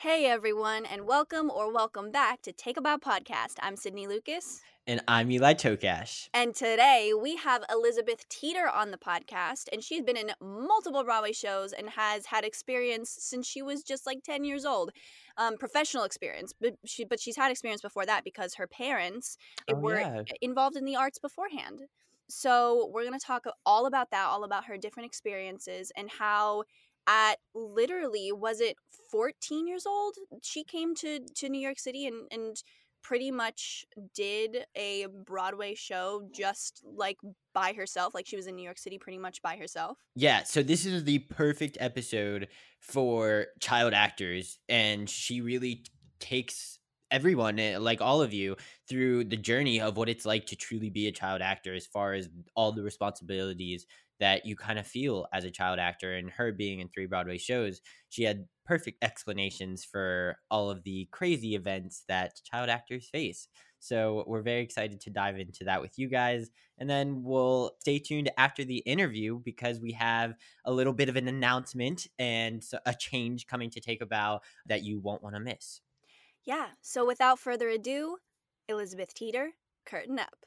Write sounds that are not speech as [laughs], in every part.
Hey everyone, and welcome or welcome back to Take a Bow Podcast. I'm Sydney Lucas. And I'm Eli Tokash. And today we have Elizabeth Teeter on the podcast, and she's been in multiple Broadway shows and has had experience since she was just like 10 years old. Um, professional experience, but she but she's had experience before that because her parents Oh, were yeah. involved in the arts beforehand. So we're gonna talk all about that, all about her different experiences and how at literally was it 14 years old she came to to New York City and and pretty much did a Broadway show just like by herself like she was in New York City pretty much by herself. Yeah, so this is the perfect episode for child actors, and she really takes everyone, eh, like all of you, through the journey of what it's like to truly be a child actor, as far as all the responsibilities that you kind of feel as a child actor. And her being in three Broadway shows, she had perfect explanations for all of the crazy events that child actors face. So we're very excited to dive into that with you guys. And then we'll stay tuned after the interview because we have a little bit of an announcement and a change coming to take a bow that you won't want to miss. Yeah, so without further ado, Elizabeth Teeter, curtain up.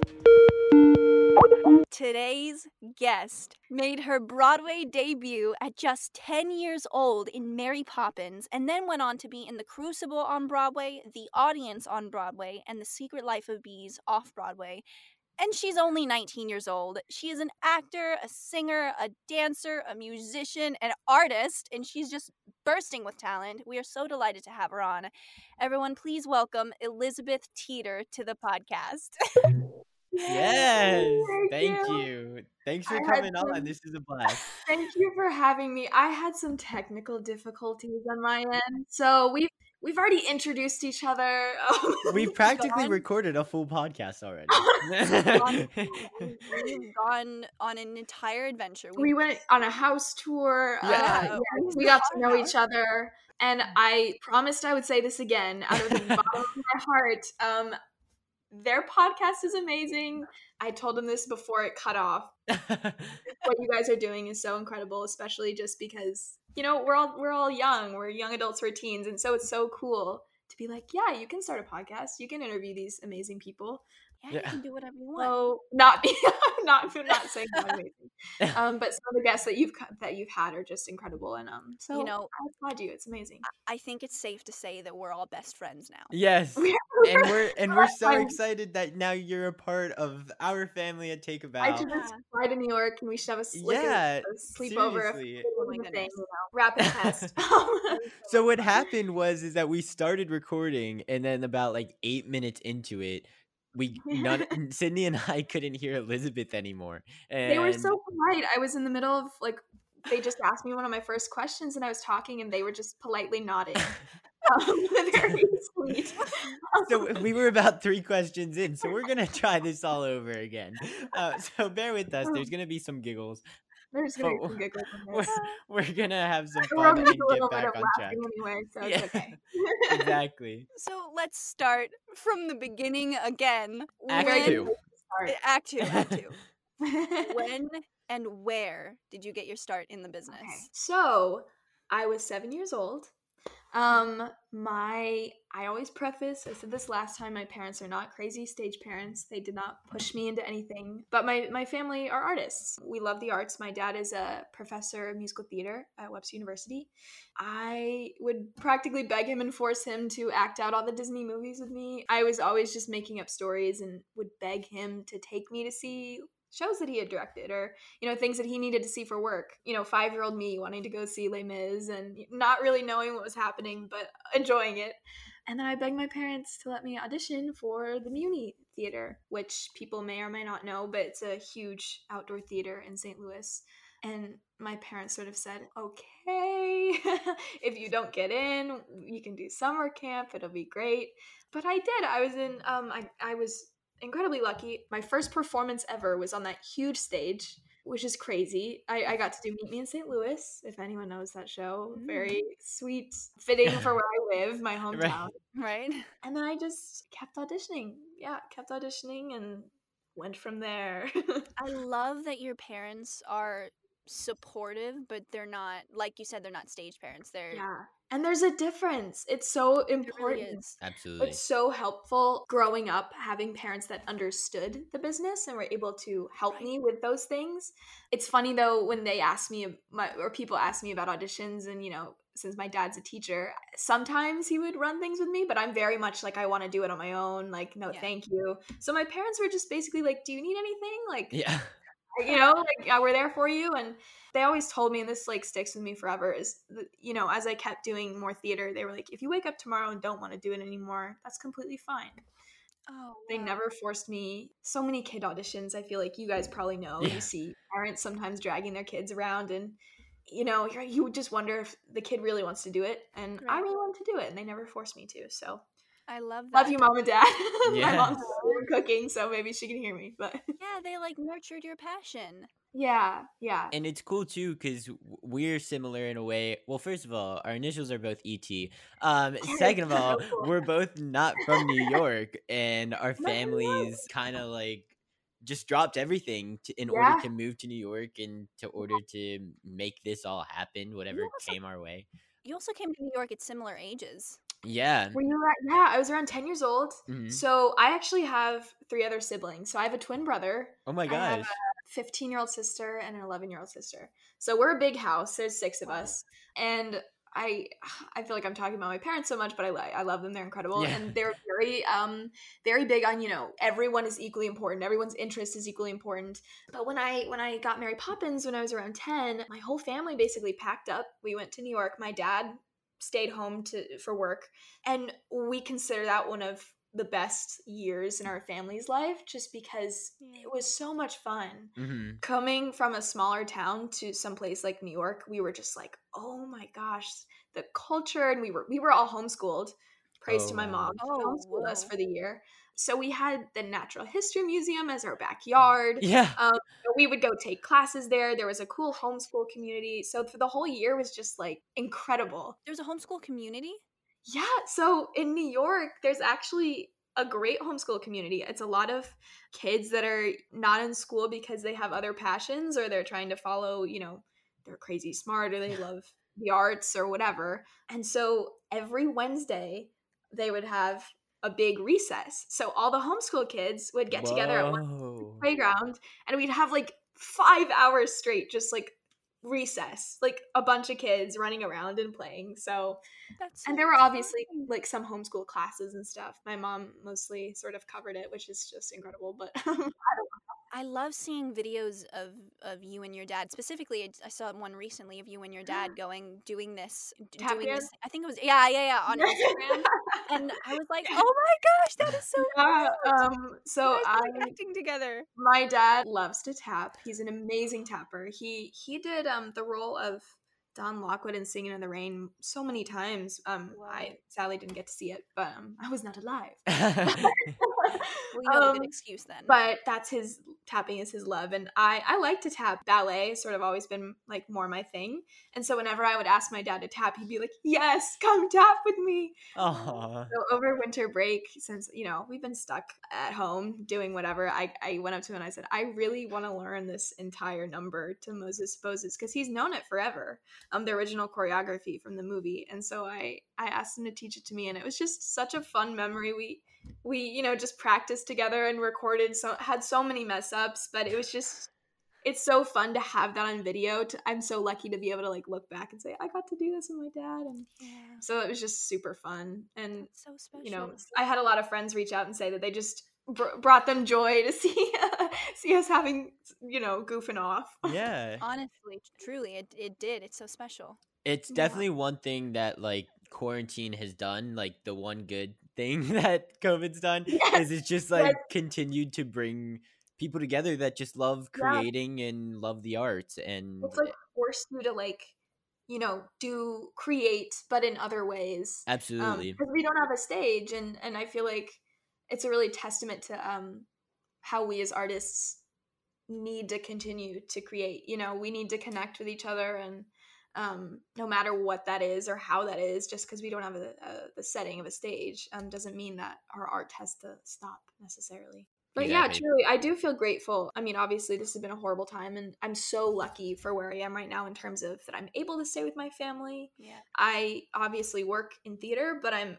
Today's guest made her Broadway debut at just 10 years old in Mary Poppins and then went on to be in The Crucible on Broadway, The Audience on Broadway, and The Secret Life of Bees off Broadway. And she's only 19 years old. She is an actor, a singer, a dancer, a musician, an artist, and she's just bursting with talent. We are so delighted to have her on. Everyone, please welcome Elizabeth Teeter to the podcast. [laughs] Yes, Thank thank you. you. Thanks for I coming on. some- This is a blast. [laughs] Thank you for having me. I had some technical difficulties on my end, so we've we've already introduced each other. [laughs] Um, We've practically Gone. recorded a full podcast [laughs] already. We've gone on an entire adventure. we went on a house tour. uh, Yeah. yeah, We we got to know each other, and I promised I would say this again out of the bottom of my heart. Um, their podcast is amazing. I told them this before it cut off. [laughs] what you guys are doing is so incredible, especially just because you know we're all we're all young, we're young adults, we're teens, and so it's so cool to be like, yeah, you can start a podcast, you can interview these amazing people. yeah, you can do whatever you want. So not [laughs] not I'm not saying not amazing, [laughs] um, but some of the guests that you've that you've had are just incredible, and um, so You know- I applaud you. It's amazing. I think it's safe to say that we're all best friends now. yes. We And we're [laughs] and we're so excited that now you're a part of our family at Take a I Bow. should just Yeah. fly to New York and we should have a, s- like a- Yeah, a, sleepover. if seriously. Oh my doing the thing, you know, rapid test. [laughs] [laughs] So what happened was is that we started recording and then about like eight minutes into it, we none Sydney and I couldn't hear Elizabeth anymore. And They were so polite. I was in the middle of like they just asked me one of my first questions and I was talking and they were just politely nodding. Um, [laughs] very sweet. so [laughs] we were about three questions in, so we're gonna try this all over again. Uh, so bear with us. There's gonna be some giggles. There's gonna be some giggles in We're, we're gonna have some fun and a little get bit back of on track. anyway, so Yeah. it's okay. [laughs] exactly. So let's start from the beginning again. Act When- two. Act two. Act two. when And where did you get your start in the business? Okay. So I was seven years old. Um, my I always preface, I said this last time, my parents are not crazy stage parents. They did not push me into anything. But my, my family are artists. We love the arts. My dad is a professor of musical theater at Webster University. I would practically beg him and force him to act out all the Disney movies with me. I was always just making up stories and would beg him to take me to see shows that he had directed or you know things that he needed to see for work. You know five year old me wanting to go see les mis and not really knowing what was happening but enjoying it. And then i begged my parents to let me audition for the muny theater which people may or may not know but it's a huge outdoor theater in st louis. And my parents sort of said okay [laughs] if you don't get in you can do summer camp. It'll be great. But i did. I was in um i, I was incredibly lucky. My first performance ever was on that huge stage, which is crazy. I, I got to do Meet Me in St. Louis, if anyone knows that show. Mm. Very sweet, [laughs] fitting for where I live, my hometown. Right. And then I just kept auditioning. Yeah, kept auditioning and went from there. [laughs] I love that your parents are supportive, but they're not like you said, they're not stage parents. They're yeah. And there's a difference. It's so it important. really. Absolutely. It's so helpful growing up having parents that understood the business and were able to help Right. me with those things. It's funny though when they ask me my, or people ask me about auditions and you know since my dad's a teacher, sometimes he would run things with me, but I'm very much like I want to do it on my own, like no Yeah. thank you. So my parents were just basically like, "Do you need anything?" like yeah. [laughs] you know like yeah, we're there for you and they always told me and this like sticks with me forever is that, you know as i kept doing more theater they were like if you wake up tomorrow and don't want to do it anymore that's completely fine Oh, they wow. never forced me so many kid auditions i feel like you guys probably know Yeah. you see parents sometimes dragging their kids around and you know you would just wonder if the kid really wants to do it and i really wanted to do it and they never forced me to so I love that. love you mom and dad [laughs] my mom's really good at cooking so maybe she can hear me but [laughs] Yeah, they like nurtured your passion. yeah yeah And it's cool too because we're similar in a way. Well, first of all, our initials are both ET. Um, [laughs] second of all, we're both not from New York, and our Not from New York. families kind of like just dropped everything to, in Yeah. order to move to New York and to order to make this all happen, whatever also- came our way. You also came to New York at similar ages. Yeah. Were you at, yeah, I was around 10 years old. Mhm. So I actually have three other siblings. So I have a twin brother, Oh my I have gosh. 15 year old sister, and an 11 year old sister. So we're a big house. There's six of us. And I [sighs] I feel like I'm talking about my parents so much, but I, I love them. They're incredible. Yeah. And they're very um very big on, you know, everyone is equally important. Everyone's interest is equally important. But when I when I got Mary Poppins when I was around 10, my whole family basically packed up. We went to New York. My dad stayed home to for work and we consider that one of the best years in our family's life just because it was so much fun. Hmm coming from a smaller town to someplace like New York we were just like oh my gosh the culture and we were we were all homeschooled. Praise Oh, to my mom. Oh, homeschooled us for the year. So we had the natural history museum as our backyard. Yeah. um, we would go take classes there there was a cool homeschool community so for the whole year was just like incredible There's a homeschool community. yeah, so in New York, there's actually a great homeschool community. It's a lot of kids that are not in school because they have other passions or they're trying to follow, you know, they're crazy smart or they [laughs] love the arts or whatever. And so every Wednesday, they would have a big recess. So all the homeschool kids would get together at one playground and we'd have like five hours straight, just like recess, like a bunch of kids running around and playing. So That's and there were obviously like some homeschool classes and stuff. My mom mostly sort of covered it, which is just incredible. But [laughs] I love seeing videos of of you and your dad. Specifically, I- I saw one recently of you and your dad [gasps] going doing this, d- Tap doing this. I think it was yeah, yeah, yeah on Instagram, and [laughs] I was like, oh my gosh, that is so Yeah, um, so You guys are, I, like, acting together. my dad loves to tap. He's an amazing tapper. He he did um the role of Don Lockwood in Singing in the Rain so many times. Um, Wow. I sadly didn't get to see it, but um, I was not alive. [laughs] [laughs] [laughs] well, you have a Um, good excuse then. but that's his tapping is his love and i i like to tap ballet has sort of always been like more my thing and so whenever i would ask my dad to tap he'd be like yes come tap with me Aw. so over winter break since you know we've been stuck at home doing whatever i, I went up to him and i said i really want to learn this entire number to moses supposes because he's known it forever um the original choreography from the movie and so i i asked him to teach it to me and it was just such a fun memory we we you know just practiced together and recorded so had so many mess ups but it was just it's so fun to have that on video to, i'm so lucky to be able to like look back and say i got to do this with my dad and yeah, so it was just super fun and so special. you know i had a lot of friends reach out and say that they just br- brought them joy to see [laughs] see us having you know goofing off Yeah. [laughs] honestly, truly, it it did. It's so special. It's Yeah. definitely one thing that like quarantine has done, like the one good thing [laughs] that COVID's done Yes, is it's just like yes. continued to bring people together that just love Yeah. creating and love the arts and it's like forced you to like you know do create but in other ways absolutely. because we don't have a stage and and i feel like it's a really testament to um how we as artists need to continue to create you know we need to connect with each other and um no matter what that is or how that is just because we don't have a, a, the setting of a stage um doesn't mean that our art has to stop necessarily but yeah Exactly. truly i do feel grateful i mean obviously this has been a horrible time and i'm so lucky for where i am right now in terms of that i'm able to stay with my family Yeah. I obviously work in theater, but I'm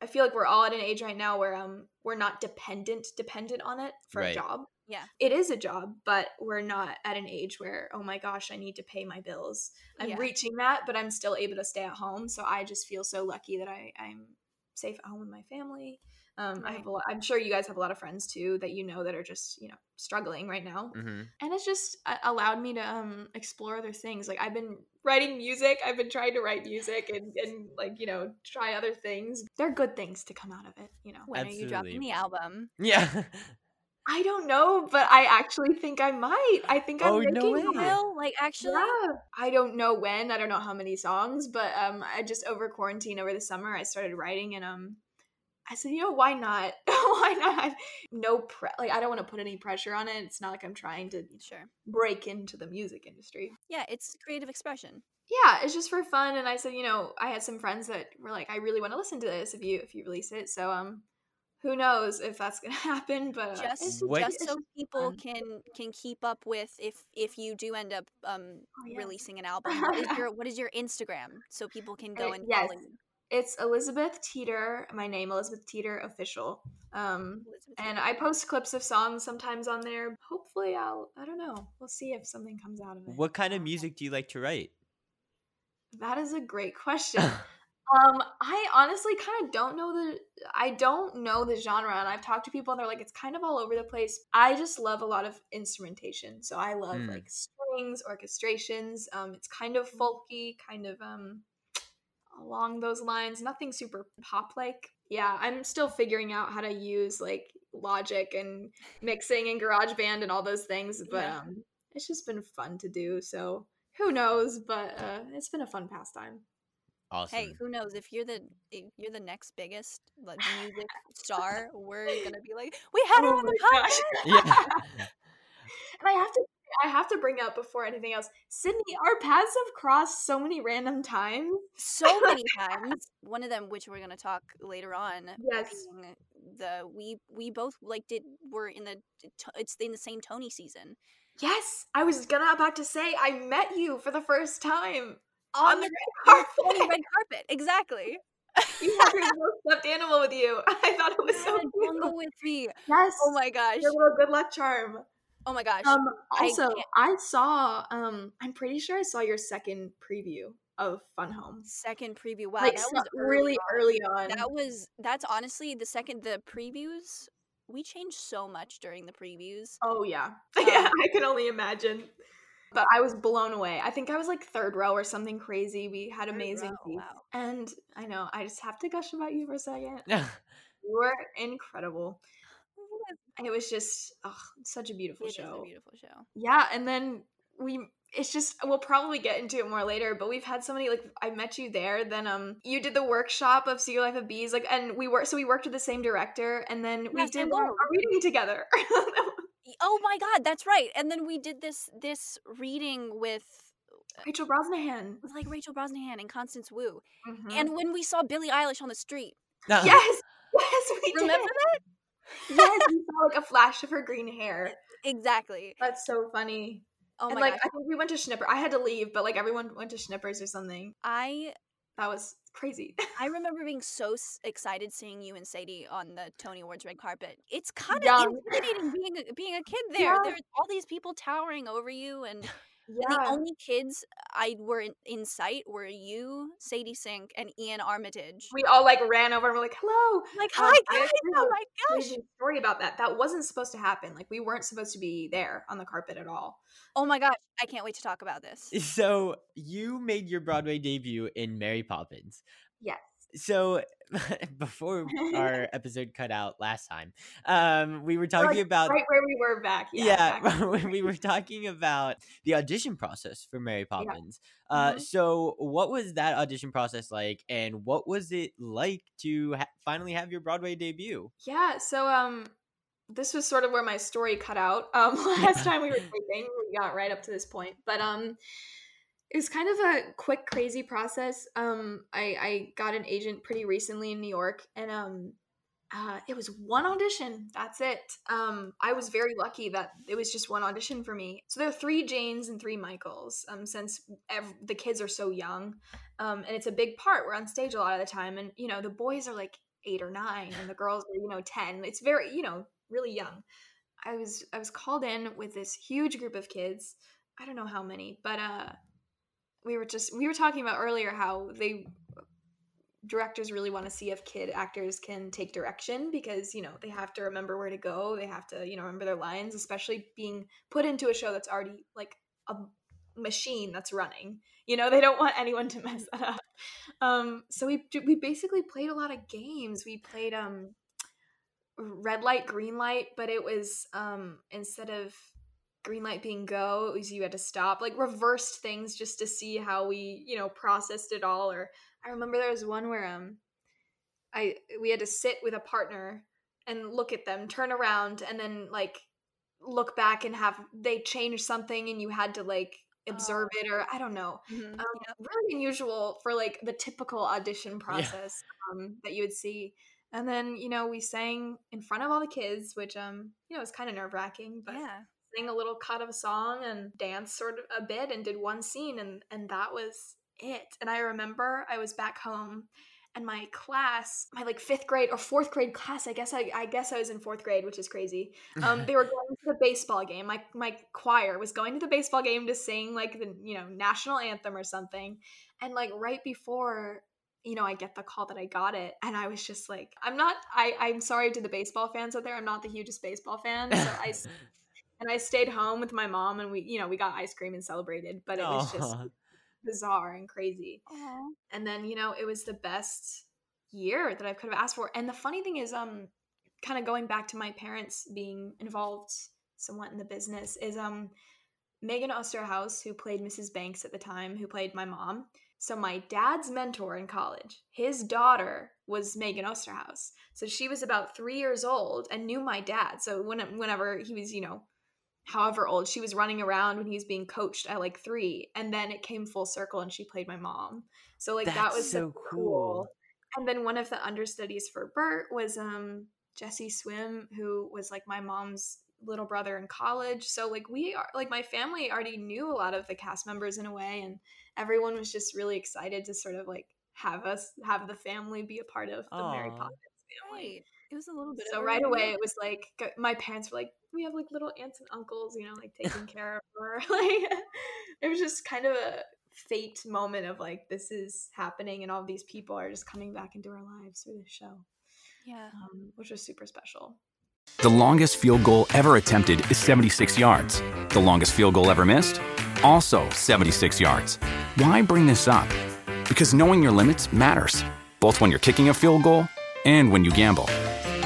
I feel like we're all at an age right now where um we're not dependent dependent on it for Right. a job. Yeah. It is a job, but we're not at an age where oh my gosh, I need to pay my bills. I'm Yeah. reaching that, but I'm still able to stay at home, so I just feel so lucky that I I'm safe at home with my family. Um, I have a lot, I'm sure you guys have a lot of friends too that you know that are just you know struggling right now hmm and it's just uh, allowed me to um explore other things like i've been writing music i've been trying to write music and and like you know try other things they're good things to come out of it you know When are you dropping the album? Yeah. [laughs] i don't know but i actually think i might i think i'm Oh, making it. Will like actually? yeah i don't know when i don't know how many songs but um i just over quarantine over the summer i started writing and um I said, you know, why not? [laughs] why not? No, pre- like I don't want to put any pressure on it. It's not like I'm trying to Sure. break into the music industry. Yeah, it's creative expression. yeah it's just for fun and i said you know i had some friends that were like i really want to listen to this if you if you release it so um who knows if that's gonna [laughs] happen but uh, Just just so people can can keep up with if if you do end up um Oh, yes. releasing an album. What is [laughs] your what is your Instagram so people can go and yes. follow you? it's elizabeth teeter my name elizabeth teeter official um Elizabeth and Taylor. i post clips of songs sometimes on there hopefully i'll i don't know we'll see if something comes out of it what kind of music do you like to write? that is a great question [laughs] Um, I honestly kind of don't know the I don't know the genre and I've talked to people and they're like it's kind of all over the place. I just love a lot of instrumentation. So I love Mm. like strings, orchestrations. Um it's kind of folky, kind of um along those lines, nothing super pop like. Yeah, I'm still figuring out how to use like Logic and mixing and GarageBand and all those things, but Yeah. um it's just been fun to do. So who knows, but uh it's been a fun pastime. Awesome. Hey, who knows if you're the if you're the next biggest like music [laughs] star, we're gonna be like, we had her Oh on the podcast. Yeah. [laughs] And I have to I have to bring up before anything else, Sydney, our paths have crossed so many random times. so many [laughs] times. One of them, which we're gonna talk later on, Yes. the we we both like did were in the it's in the same Tony season Yes, I was gonna about to say I met you for the first time on, on the, [laughs] the red carpet. red carpet. Exactly. [laughs] You had your little stuffed animal with you. [laughs] I thought it was I so cute. with me. Yes. Oh my gosh. Your little good luck charm. Oh my gosh. Um I also can't- I saw um I'm pretty sure I saw your second preview of Fun Home. Second preview. Wow, like that was really early on. That was that's honestly the second the previews. We changed so much during the previews. Oh yeah. Um, yeah, I can only imagine. But I was blown away. I think I was like third row or something crazy. We had Third amazing row, wow. And I know, I just have to gush about you for a second. Yeah. [laughs] You were incredible. It was just oh, such a beautiful It show. a beautiful show. Yeah, and then we it's just we'll probably get into it more later but we've had so many like i met you there then um you did the workshop of secret life of bees like and we worked so we worked with the same director and then we Yes, did a reading together [laughs] Oh my god, that's right. And then we did this this reading with rachel brosnahan with like Rachel Brosnahan and Constance Wu. Mhm. And when we saw Billie Eilish on the street. No. yes [laughs] yes we Remember did. yes we [laughs] saw like a flash of her green hair Exactly. that's so funny Oh and my like god. i think we went to schnipper i had to leave but like everyone went to schnippers or something I that was crazy [laughs] I remember being so excited seeing you and Sadie on the Tony Awards red carpet. It's kind of Young. intimidating being a, being a kid there. Yeah. There's all these people towering over you, and, [laughs] [laughs] and the only kids I were in, in sight were you, Sadie Sink, and Iain Armitage. we all like ran over and were like hello like, um, hi I guys! Oh my gosh! story about that. That wasn't supposed to happen. Like we weren't supposed to be there on the carpet at all. Oh my gosh! I can't wait to talk about this. [laughs] So you made your Broadway debut in Mary Poppins. Yes. So [laughs] before our [laughs] episode cut out last time, um, we were talking Like, about right where we were back. Yeah. yeah, back- [laughs] we were talking about the audition process for Mary Poppins. Uh, Mhm. so what was that audition process like, and what was it like to ha- finally have your Broadway debut? yeah. So um, this was sort of where my story cut out. Um, last time we were taping, we got right up to this point, but um. It was kind of a quick, crazy process. Um, I, I got an agent pretty recently in New York, and um, uh, it was one audition. That's it. Um, I was very lucky that it was just one audition for me. So there are three Janes and three Michaels. Um, since ev- the kids are so young, um, and it's a big part. We're on stage a lot of the time, and you know the boys are like eight or nine, and the girls are you know ten. It's very you know really young. I was I was called in with this huge group of kids. I don't know how many, but uh, we were just we were talking about earlier how they directors really want to see if kid actors can take direction because you know they have to remember where to go they have to you know remember their lines especially being put into a show that's already like a machine that's running. You know they don't want anyone to [laughs] mess that up. Um so we we basically played a lot of games. We played um red light green light but it was um instead of green light being go it was you had to stop like reversed things just to see how we you know processed it all or i remember there was one where um i we had to sit with a partner and look at them turn around and then like look back and have they change something and you had to like observe it or i don't know. Mhm, um, really unusual for like the typical audition process um, that you would see. And then you know we sang in front of all the kids which um you know was kind of nerve-wracking but Yeah. Sang a little cut of a song and dance sort of a bit and did one scene and and that was it. And i remember i was back home and my class my like fifth grade or fourth grade class i guess i, I guess i was in fourth grade which is crazy. Um they were going to the baseball game. My my choir was going to the baseball game to sing like the you know national anthem or something. And like right before you know i get the call that i got it and i was just like i'm not i i'm sorry to the baseball fans out there. I'm not the hugest baseball fan so i [laughs] and i stayed home with my mom and we you know we got ice cream and celebrated but it was just bizarre and crazy. Aw. and then you know it was the best year that i could have asked for. And the funny thing is um kind of going back to my parents being involved somewhat in the business is um megan osterhaus who played mrs banks at the time who played my mom. So my dad's mentor in college his daughter was megan osterhaus. So she was about three years old and knew my dad. So when, whenever he was you know however old she was running around when he was being coached at like three and then it came full circle and she played my mom. So like that was so cool. and then one of the understudies for bert was um jesse swimm who was like my mom's little brother in college. So like we are like my family already knew a lot of the cast members in a way and everyone was just really excited to sort of like have us have the family be a part of the mary poppins family. Right. It was a little bit. so of right reunion. away it was like my parents were like we have like little aunts and uncles you know like taking care of her [laughs] like it was just kind of a fate moment of like this is happening and all these people are just coming back into our lives through this show Yeah. um, which was super special The longest field goal ever attempted is 76 yards. The longest field goal ever missed? Also 76 yards. Why bring this up? Because knowing your limits matters, both when you're kicking a field goal and when you gamble.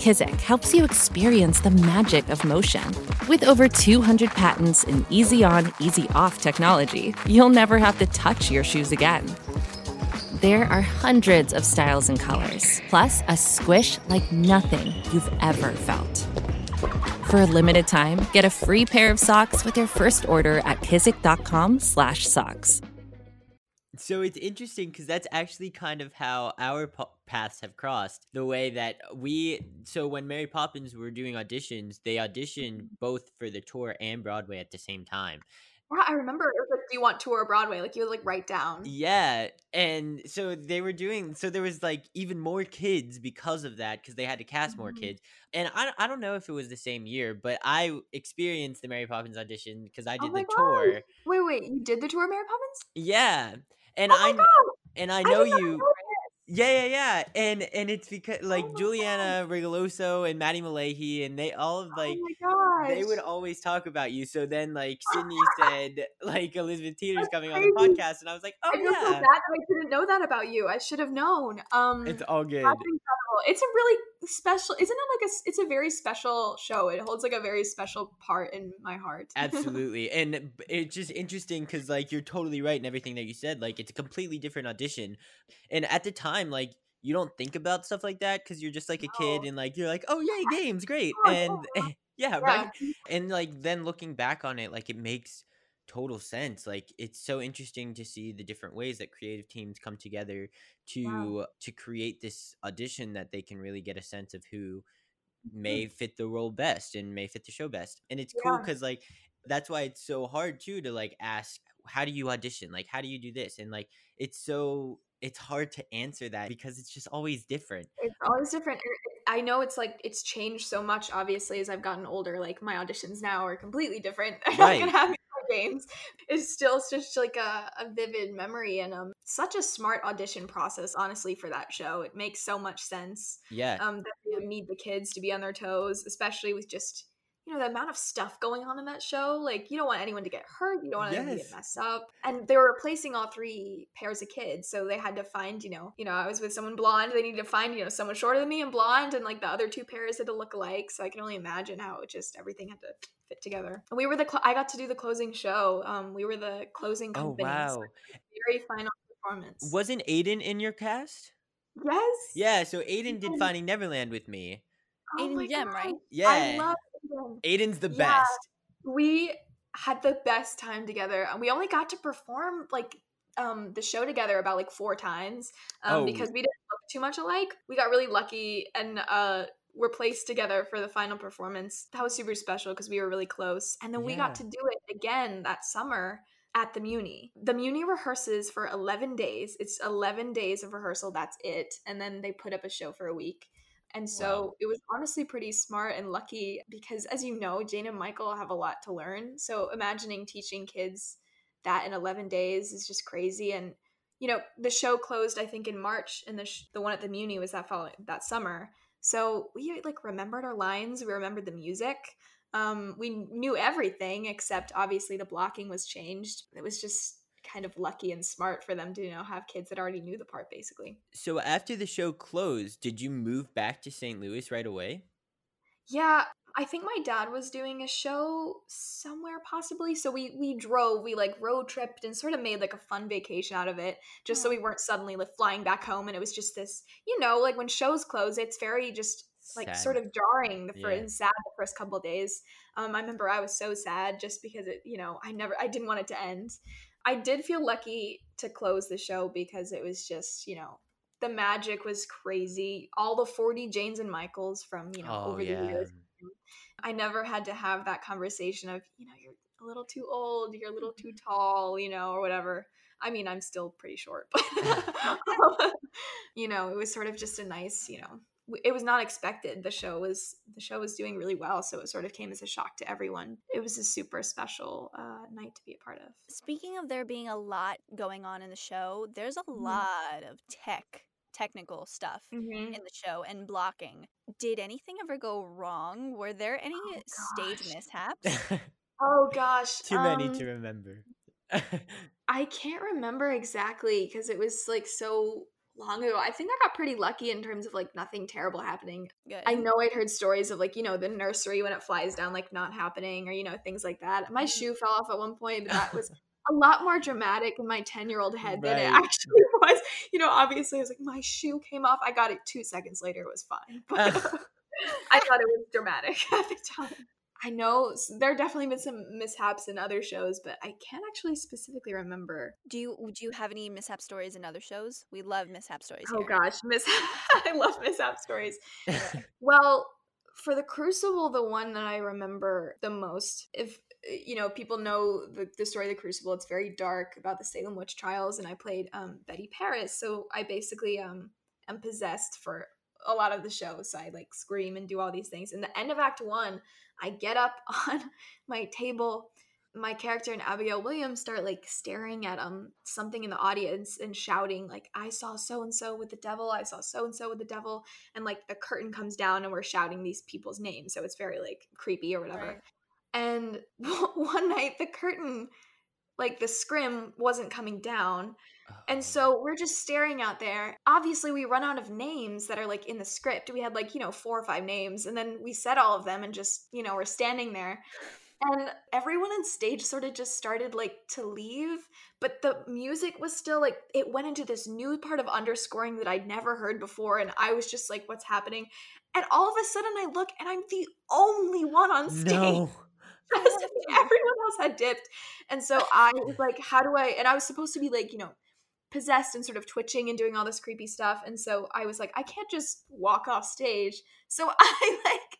Kizik helps you experience the magic of motion. With over 200 patents and easy on, easy off technology, you'll never have to touch your shoes again. There are hundreds of styles and colors, plus a squish like nothing you've ever felt. For a limited time, get a free pair of socks with your first order at kizik.com/socks. So it's interesting because that's actually kind of how our po- paths have crossed. The way that we, so when Mary Poppins were doing auditions, they auditioned both for the tour and Broadway at the same time. Yeah, I remember it was like, "Do you want tour or Broadway?" Like you would like write down. Yeah, and so they were doing. So there was like even more kids because of that because they had to cast more Mhm. kids. And I I don't know if it was the same year, but I experienced the Mary Poppins audition because I Oh did my the God. tour. Wait, wait, you did the tour of Mary Poppins? Yeah, and oh I god! and I I know not you. know. Yeah, yeah, yeah, and and it's because like Oh Julianna Rigoglioso and Maddie Malahy and they all like oh they would always talk about you. So then like [laughs] Sydney said like Elizabeth Teeter's That's coming on the podcast, and I was like, oh I feel so bad that I didn't know that about you. I should have known. Um, it's all good. It's a really special. Isn't it like a It's a very special show. It holds like a very special part in my heart. [laughs] Absolutely. And it's just interesting because, like, you're totally right in everything that you said. Like, it's a completely different audition. And at the time, like, you don't think about stuff like that because you're just like a kid and, like, you're like, oh, yay, [laughs] games, great. [laughs] And yeah. yeah, Yeah. right. And, like, then looking back on it, like, it makes total sense. Like, it's so interesting to see the different ways that creative teams come together to Wow. to create this audition that they can really get a sense of who Mm-hmm. may fit the role best and may fit the show best. And it's cool because like that's why it's so hard too to like ask how do you audition? Like how do you do this? And like it's so it's hard to answer that because it's just always different. It's always different. I know it's like it's changed so much. Obviously, as I've gotten older, like my auditions now are completely different. [laughs] Not Right. gonna have games. It's still just like a, a vivid memory and um such a smart audition process. Honestly, for that show, it makes so much sense. Yeah. um, that they need the kids to be on their toes, especially with just you know the amount of stuff going on in that show. Like you don't want anyone to get hurt, you don't want anyone to get messed up, and they were replacing all three pairs of kids, so they had to find you know you know I was with someone blonde, they needed to find you know someone shorter than me and blonde, and like the other two pairs had to look alike. So I can only imagine how it just everything had to fit together. And we were the cl- I got to do the closing show. Um, we were the closing oh company. so wow. very final performance. Wasn't Aiden in your cast? Yes. Yeah, so Aiden did Aiden. Finding Neverland with me. Oh Aiden my Gem, God. right? I Yeah. love Aiden. Aiden's the Yeah. best. we had the best time together and we only got to perform like um the show together about like four times um Oh. because we didn't look too much alike we got really lucky and uh were placed together for the final performance that was super special because we were really close and then we got to do it again that summer at the Muny. The Muny rehearses for 11 days. It's 11 days of rehearsal, that's it. And then they put up a show for a week. And so Wow. it was honestly pretty smart and lucky because, as you know, Jane and Michael have a lot to learn. So imagining teaching kids that in 11 days is just crazy. And, you know, the show closed, I think, in March, and the, sh- the one at the Muny was that following that summer. So we like remembered our lines, we remembered the music. Um, we knew everything except obviously the blocking was changed. It was just kind of lucky and smart for them to you know have kids that already knew the part basically. So after the show closed, did you move back to St. Louis right away? Yeah, I think my dad was doing a show somewhere possibly. So we we drove, we like road tripped and sort of made like a fun vacation out of it, just so we weren't suddenly like flying back home and it was just this, you know, like when shows close, it's very just like Sad. sort of jarring the Yeah. first and sad the first couple of days. Um, I remember I was so sad just because it, you know, I never I didn't want it to end. I did feel lucky to close the show because it was just, you know, the magic was crazy. All the 40 Janes and Michaels from, you know, oh over yeah. the years. I never had to have that conversation of, you know, you're a little too old, you're a little too [laughs] tall, you know, or whatever. I mean, I'm still pretty short, but [laughs] [laughs] you know, it was sort of just a nice, you know, it was not expected. The show was the show was doing really well, so it sort of came as a shock to everyone. It was a super special uh, night to be a part of. Speaking of there being a lot going on in the show, there's a Mhm. lot of tech technical stuff Mhm. in the show and blocking. Did anything ever go wrong? Were there any Oh, stage mishaps? [laughs] Oh gosh. Too many um, to remember. [laughs] I can't remember exactly because it was like so long ago. I think I got pretty lucky in terms of like nothing terrible happening. Good. I know I'd heard stories of like, you know, the nursery when it flies down, like not happening or, you know, things like that. My mm. shoe fell off at one point, but that was [laughs] a lot more dramatic in my 10 year old head than it actually [laughs] was. You know, obviously I was like, my shoe came off. I got it two seconds later. It was fine. [laughs] But I thought it was dramatic at the time. I know there definitely been some mishaps in other shows, but I can't actually specifically remember. Do you do you have any mishap stories in other shows? We love mishap stories. Oh here. gosh, miss [laughs] I love mishap stories. [laughs] Well, for the Crucible, the one that I remember the most, if uh, you know, people know the, the story of the Crucible, it's very dark about the Salem witch trials, and I played um, Betty Parris, so I basically um am possessed for a lot of the show. So I like scream and do all these things. In the end of Act One, I get up [laughs] on my table. My character and Abigail Williams start like staring at um something in the audience and shouting like I saw so and so with the devil, I saw so and so with the devil, and like the curtain comes down and we're shouting these people's names, so it's very like creepy or whatever. Right. And [laughs] one night the curtain, like the scrim, wasn't coming down, and so we're just staring out there. Obviously, we run out of names that are like in the script. We had like, you know, four or five names, and then we said all of them and just, you know, we're standing there. And everyone on stage sort of just started like to leave, but the music was still like it went into this new part of underscoring that I'd never heard before. And I was just like, what's happening? And all of a sudden I look and I'm the only one on stage no. [laughs] everyone else had dipped. And so I was like, how do I? And I was supposed to be like, you know, possessed and sort of twitching and doing all this creepy stuff. And so I was like, I can't just walk off stage. So [laughs] I like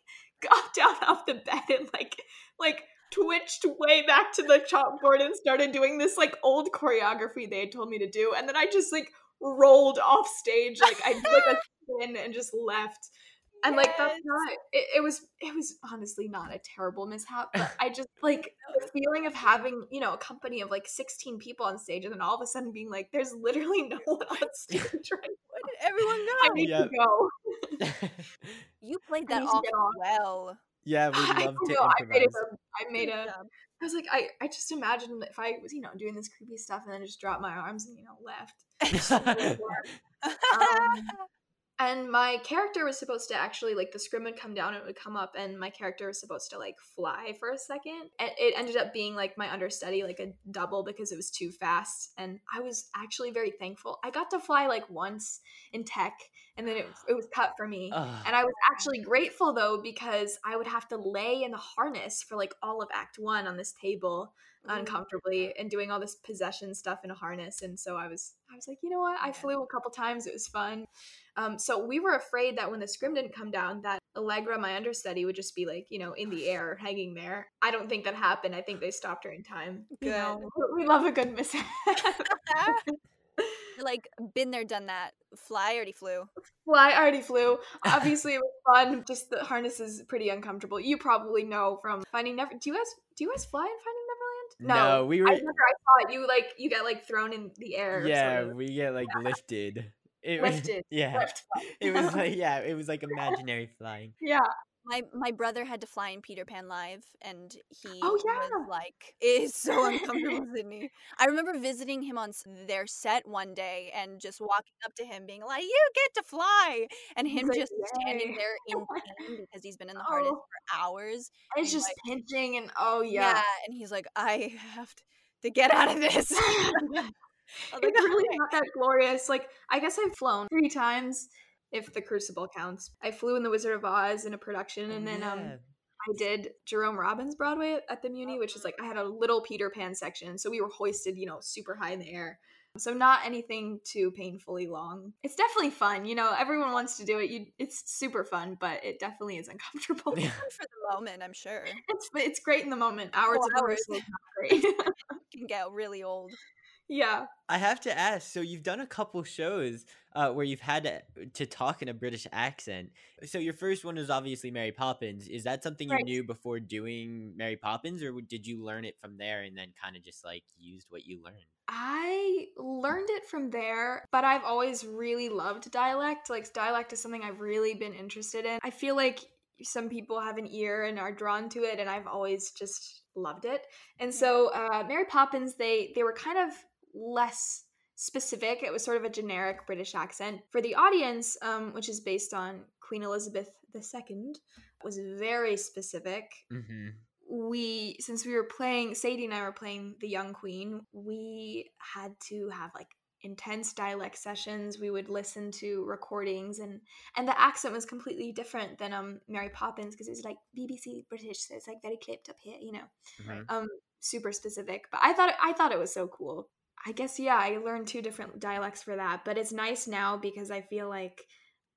got down off the bed and like, like twitched way back to the chalkboard and started doing this like old choreography they had told me to do. And then I just like rolled off stage. Like I [laughs] did like a spin and just left and like that's not it, it was it was honestly not a terrible mishap but [laughs] i just like the feeling of having you know a company of like 16 people on stage and then all of a sudden being like there's literally [laughs] no one on stage right Where did everyone i go? need Yep. to go You played that need off well. yeah, we [laughs] I love to I made, improvise. a, I made Good a job. I was like, I, I just imagined if I was, you know, doing this creepy stuff and then just dropped my arms and, you know, left. Um, and my character was supposed to actually like the scrim would come down and it would come up and my character was supposed to like fly for a second. And it ended up being like my understudy like a double because it was too fast. And i was actually very thankful. I got to fly like once in tech and then it, [sighs] it was cut for me. Ugh. and i was actually grateful though because i would have to lay in the harness for like all of act one on this table uncomfortably and doing all this possession stuff in a harness and so i was i was like you know what? I flew a couple times it was fun. Um, so we were afraid that when the scrim didn't come down that allegra my understudy would just be like you know in the air hanging there. I don't think that happened i think they stopped her in time. You Good. know, we love a good mishap [laughs] [laughs] like been there, done that. Fly already flew. fly already flew. Obviously it was fun just the harness is pretty uncomfortable. You probably know from finding never do you guys do you guys fly in finding neverland No, we were. I remember I saw it. You like you get like thrown in the air. yeah, we get like [laughs] [laughs] lifted. It was- lifted. yeah, lift. it was like [laughs] yeah, it was like imaginary flying. yeah. My my brother had to fly in Peter Pan Live, and oh, he Oh, was yeah. like, "It eh, is [laughs] so uncomfortable, [laughs] Sydney." I remember visiting him on their set one day and just walking up to him, being like, "You get to fly," and him like, just standing there in [laughs] pain because he's been in the harness Oh. for hours. And it's and, just like- pinching and oh Yeah. yeah. and he's like, "I have to, get out of this." Like, it's really not that glorious. Like I guess I've flown three times, if the Crucible counts. I flew in the Wizard of Oz in a production, and Oh, then um. I did Jerome Robbins Broadway at the Muny, which is like I had a little Peter Pan section, so we were hoisted, you know, super high in the air. So not anything too painfully long. It's definitely fun, you know. Everyone wants to do it. You, it's super fun, but it definitely is uncomfortable. Yeah. For the moment, I'm sure. it's it's great in the moment. Hours Oh, of hours. is not great. [laughs] Can get really old. Yeah. I have to ask. So you've done a couple shows uh, where you've had to, to talk in a British accent. So your first one is obviously Mary Poppins. Is that something you Right. knew before doing Mary Poppins, or did you learn it from there and then kind of just like used what you learned? I learned it from there, but I've always really loved dialect. Like, dialect is something I've really been interested in. I feel like some people have an ear and are drawn to it, and I've always just loved it. And so, uh, Mary Poppins, they they were kind of less specific. It was sort of a generic British accent for the audience, um, which is based on Queen Elizabeth II. Was very specific. Mm-hmm. We, since we were playing, Sadie and I were playing the young queen. We had to have like intense dialect sessions we would listen to recordings and and the accent was completely different than um mary poppins because it was like bbc british so it's like very clipped up here you know Mhm. um super specific but i thought i thought it was so cool i guess yeah i learned two different dialects for that but it's nice now because i feel like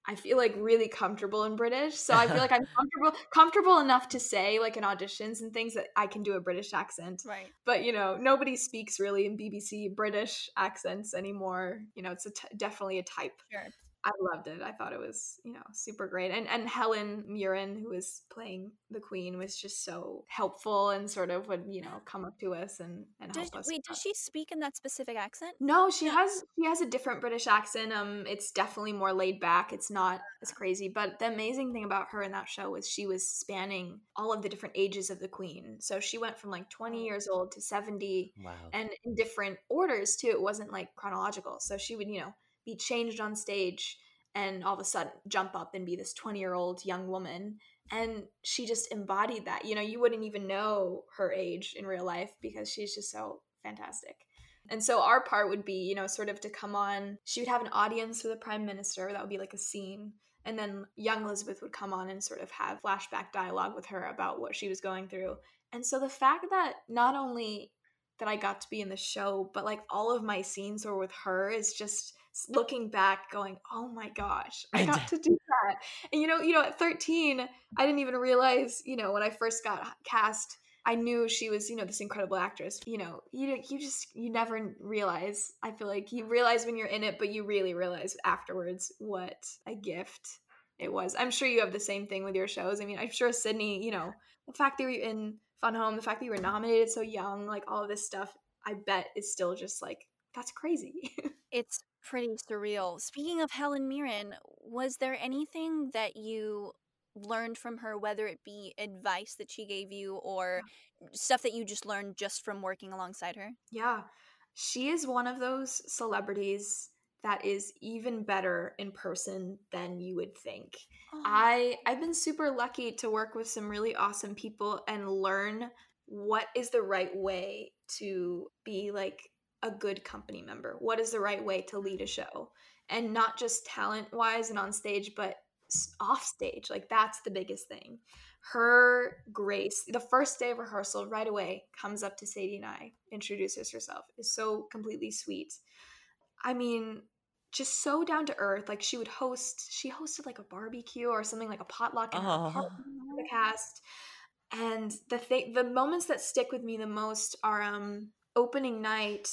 i feel like really comfortable in british so i feel like [laughs] i'm comfortable comfortable enough to say like in auditions and things that i can do a british accent Right. but you know nobody speaks really in bbc british accents anymore you know it's a t- definitely a type Sure. I loved it i thought it was you know super great and and helen mirren who was playing the queen was just so helpful and sort of would you know come up to us and and Does, help us wait, does she speak in that specific accent? no she has she has a different british accent um it's definitely more laid back it's not as crazy but the amazing thing about her in that show was she was spanning all of the different ages of the queen so she went from like 20 years old to 70 Wow. and in different orders too. It wasn't like chronological. So she would, you know, be changed on stage and all of a sudden jump up and be this 20 year old young woman. And she just embodied that. You know, you wouldn't even know her age in real life because she's just so fantastic. And so our part would be, you know, sort of to come on. She would have an audience with the prime minister. That would be like a scene. And then young Elizabeth would come on and sort of have flashback dialogue with her about what she was going through. And so the fact that not only that I got to be in the show, but like all of my scenes were with her is just looking back going, "Oh my gosh, I got to do that." And you know, you know, at 13, I didn't even realize, you know, when I first got cast, I knew she was, you know, this incredible actress. You know, you you just you never realize. I feel like you realize when you're in it, but you really realize afterwards what a gift it was. I'm sure you have the same thing with your shows. I mean, I'm sure Sydney, you know, the fact that you're in Fun Home, the fact that you were nominated so young, like all of this stuff, I bet is still just like that's crazy. [laughs] It's pretty surreal. Speaking of Helen Mirren, was there anything that you learned from her, whether it be advice that she gave you or stuff that you just learned just from working alongside her? yeah. She is one of those celebrities that is even better in person than you would think. I I've been super lucky to work with some really awesome people and learn what is the right way to be like a good company member. What is the right way to lead a show? And not just talent wise and on stage, but off stage. Like that's the biggest thing. Her grace, the first day of rehearsal, right away comes up to Sadie and I, introduces herself, is so completely sweet. I mean, just so down to earth. Like she would host, she hosted like a barbecue or something like a potluck in her Oh. apartment for the cast. And the thing, the moments that stick with me the most are um opening night.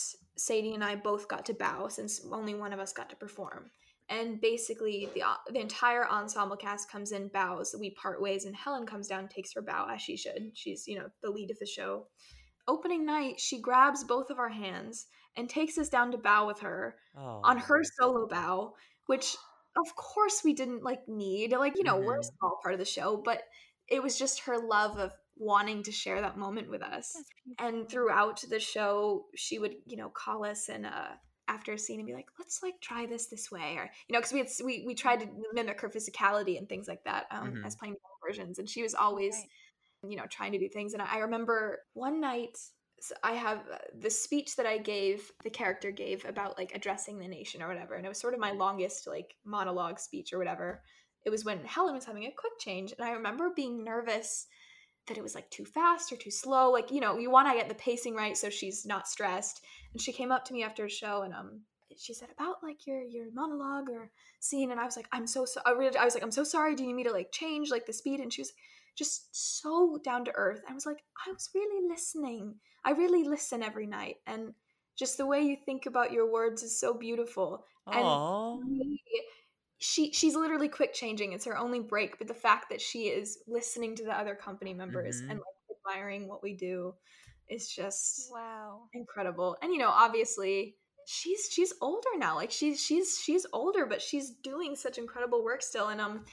Sadie and I both got to bow since only one of us got to perform. And basically, the the entire ensemble cast comes in, bows. We part ways, and Helen comes down, takes her bow as she should. She's you know the lead of the show. Opening night, she grabs both of our hands and takes us down to bow with her Oh. on her solo bow, which of course we didn't like need. Like, you know, we're a Mhm. small part of the show, but it was just her love of wanting to share that moment with us. And throughout the show, she would, you know, call us and uh after a scene and be like, "Let's like try this this way," or you know, because we had we we tried to mimic her physicality and things like that um, Mhm. as playing young versions, and she was always Right. you know, trying to do things. And I remember one night, I have uh, the speech that I gave, the character gave about like addressing the nation or whatever. And it was sort of my longest like monologue speech or whatever. It was when Helen was having a quick change. And I remember being nervous that it was like too fast or too slow. Like, you know, you want to get the pacing right so she's not stressed. And she came up to me after a show and, um, she said about like your your monologue or scene and i was like i'm so so I, really, I was like i'm so sorry do you need me to like change like the speed and she was just so down to earth. I was like, I was really listening. I really listen every night. And just the way you think about your words is so beautiful. And me, she she's literally quick changing. It's her only break, but the fact that she is listening to the other company members Mhm. and like admiring what we do is just Wow. incredible. And you know, obviously she's she's older now. Like she's she's she's older, but she's doing such incredible work still. And um,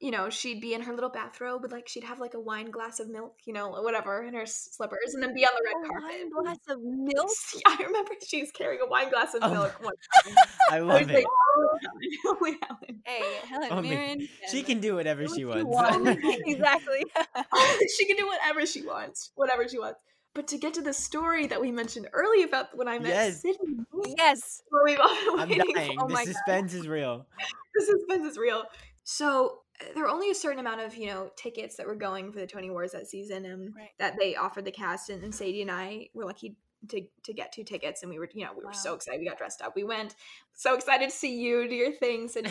you know, she'd be in her little bathrobe with like she'd have like a wine glass of milk, you know, whatever, in her slippers, and then be on the red A carpet. wine [laughs] glass of milk. Yeah, I remember she was carrying a wine glass of Oh milk. my- one [laughs] time. I I love was it. like, oh, Helen. [laughs] Hey, Helen Only- Mirren. she can do whatever she what she wants. wants. exactly. she can do whatever she wants, whatever she wants. But to get to the story that we mentioned earlier about when I met Yes. Sydney, yes. what we've all been I'm waiting dying. for. Oh the my God. suspense is real. the suspense is real. So there were only a certain amount of you know tickets that were going for the Tony Awards that season, and Right. that they offered the cast. And, and Sadie and I were lucky to to get two tickets, and we were you know we were so excited. We got dressed up. We went so excited to see you do your things, [laughs] and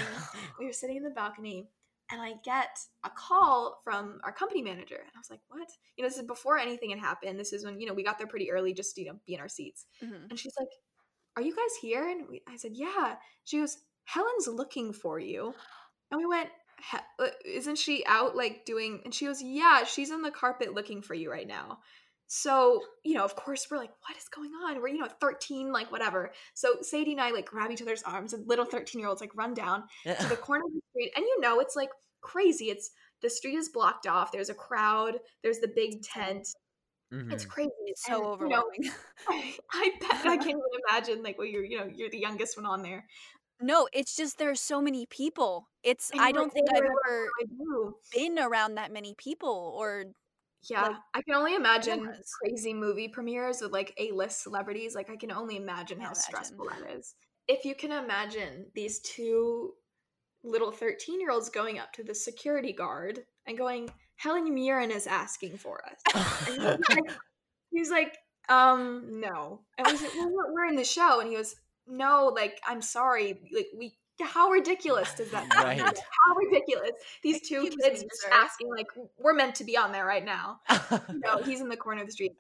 we were sitting in the balcony. And I get a call from our company manager, and I was like, "What?" You know, this is before anything had happened. This is when you know we got there pretty early, just to, you know, be in our seats. Mhm. And she's like, "Are you guys here?" And we, I said, "Yeah." She goes, "Helen's looking for you." And we went, "He- uh, "Isn't she out like doing?" And she goes, "Yeah, she's on the carpet looking for you right now." So you know, of course, we're like, "What is going on?" We're you know, thirteen, like whatever. So Sadie and I like grab each other's arms, and little thirteen-year-olds like run down to the corner of the street, and you know, it's like crazy. It's the street is blocked off. There's a crowd. There's the big tent. It's Mhm. crazy. It's so And, you know, overwhelming. I, [laughs] I bet I can't [laughs] even imagine like well you're you know you're the youngest one on there. No, it's just there are so many people. It's And I don't think I've ever what do I do?" been around that many people or Yeah, like, I can only imagine cameras. crazy movie premieres with like A-list celebrities. Like I can only imagine how Can't stressful that is. If you can imagine these two little 13-year-olds going up to the security guard and going, Helen Mirren is asking for us. He's [laughs] like, he's like, um, no. And we said, well, we're, we're in the show. And he goes, no, like, I'm sorry. Like, we, how ridiculous does that [laughs] sound? Right. [laughs] How ridiculous. These two kids me, just asking, like, we're meant to be on there right now. No, he's in the corner of the street.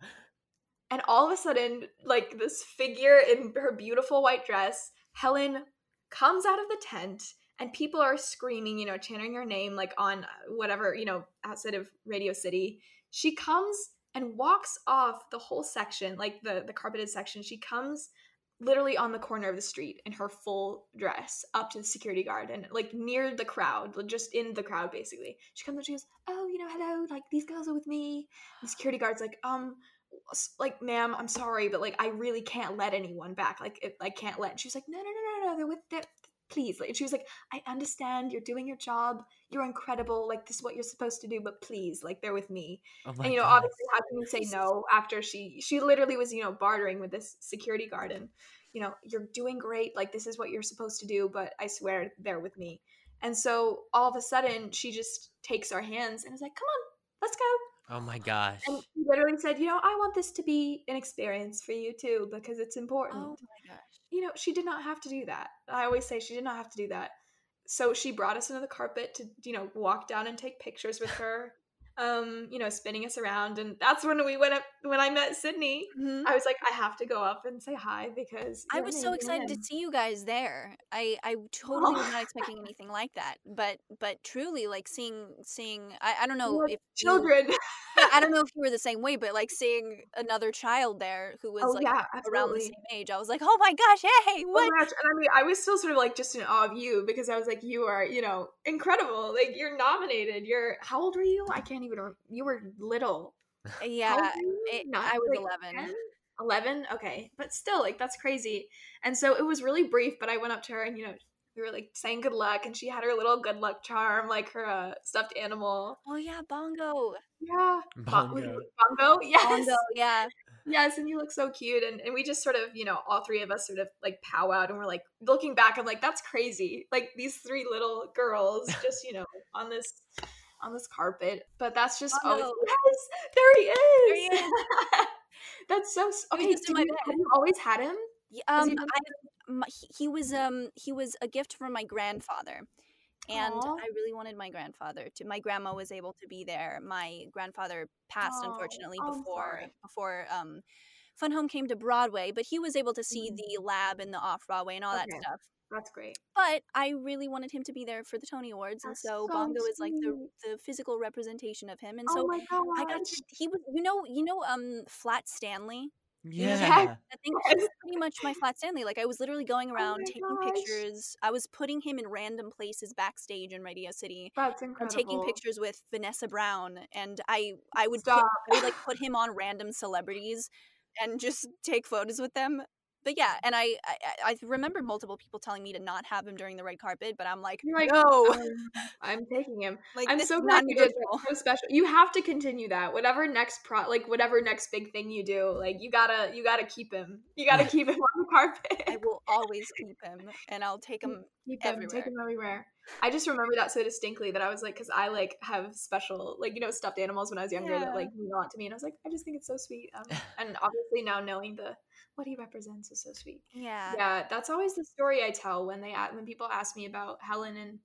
And all of a sudden, like, this figure in her beautiful white dress, Helen comes out of the tent and people are screaming, you know, chanting her name, like on uh, whatever, you know, outside of Radio City. She comes and walks off the whole section, like the the carpeted section. She comes literally on the corner of the street in her full dress up to the security guard and like near the crowd, just in the crowd basically. She comes and she goes, "Oh, you know, hello, like these girls are with me." The security guard's like, "Um, like, ma'am, I'm sorry, but like, I really can't let anyone back. Like, I can't let." And she was like, "No, no, no, no, no, they're with, they're, please." Like, she was like, "I understand. You're doing your job. You're incredible. Like, this is what you're supposed to do. But please, like, they're with me." Oh and you know, God. obviously, how can you say no after she she literally was you know bartering with this security guard and you know you're doing great. Like, this is what you're supposed to do. But I swear they're with me. And so all of a sudden, she just takes our hands and is like, "Come on, let's go." Oh my gosh. And he literally said, you know, I want this to be an experience for you too because it's oh important. oh my gosh. You know, she did not have to do that. I always say she did not have to do that. So she brought us into the carpet to, you know, walk down and take pictures with her. Um, you know, spinning us around, and that's when we went up. When I met Sydney, Mhm. I was like, I have to go up and say hi because I was so excited to see you guys there. I I totally was Oh. not [laughs] expecting anything like that. But but truly like seeing seeing I, I don't know if children. [laughs] Yeah, I don't know if you were the same way, but like seeing another child there who was oh like yeah, around the same age, I was like, oh my gosh, hey, Oh what? gosh. And I mean, I was still sort of like just in awe of you because I was like, you are, you know, incredible. Like, you're nominated. You're, how old were you? I can't even remember. You were little. [laughs] Yeah, it, Not, I was like, 11. 10? 11? Okay. But still, like, that's crazy. And so it was really brief, but I went up to her and, you know, we were like saying good luck, and she had her little good luck charm, like her uh, stuffed animal. Oh yeah, bongo. Yeah. Bon- was it Bongo. Bongo? [laughs] Yes. Bongo, yeah. Yes, and you look so cute. And, and we just sort of, you know, all three of us sort of like powwowed and we're like looking back, I'm like, that's crazy. Like these three little girls just, you know, on this on this carpet. But that's just always Bongo. yes, [laughs] there he is. There he is. [laughs] that's so okay. just in do my you, have you always had him? Um, he I, he, was um he was a gift from my grandfather, and Aw. I really wanted my grandfather to. My grandma was able to be there. My grandfather passed Oh, unfortunately oh, before sorry. before um, Fun Home came to Broadway, but he was able to see the lab and the off Broadway and all that Mm. Stuff. That's great. But I really wanted him to be there for the Tony Awards, and so, so Bongo is like the the physical representation of him. And oh so my I got to, he was you know you know um Flat Stanley. Yeah. I think Yes. he's pretty much my Flat Stanley. Like I was literally going around my taking gosh. pictures. I was putting him in random places backstage in Radio City. That's I'm taking pictures with Vanessa Brown, and I I would put, I would like put him on random celebrities and just take photos with them. But yeah, and I, I I remember multiple people telling me to not have him during the red carpet, but I'm like, You're like, no, "Um, I'm taking him. [laughs] like I'm so glad you did. So special. You have to continue that. Whatever next pro, like whatever next big thing you do, like you gotta, you gotta keep him. You gotta keep him [laughs] on the carpet. I will always keep him, and I'll take him. keep him, take everywhere. him everywhere. I just remember that so distinctly that I was like, because I like have special, like you know, stuffed animals when I was younger Yeah. that like mean a lot to me, and I was like, I just think it's so sweet. Um, [laughs] and obviously now knowing the what he represents is so sweet. Yeah, Yeah, that's always the story I tell when they when people ask me about Helen and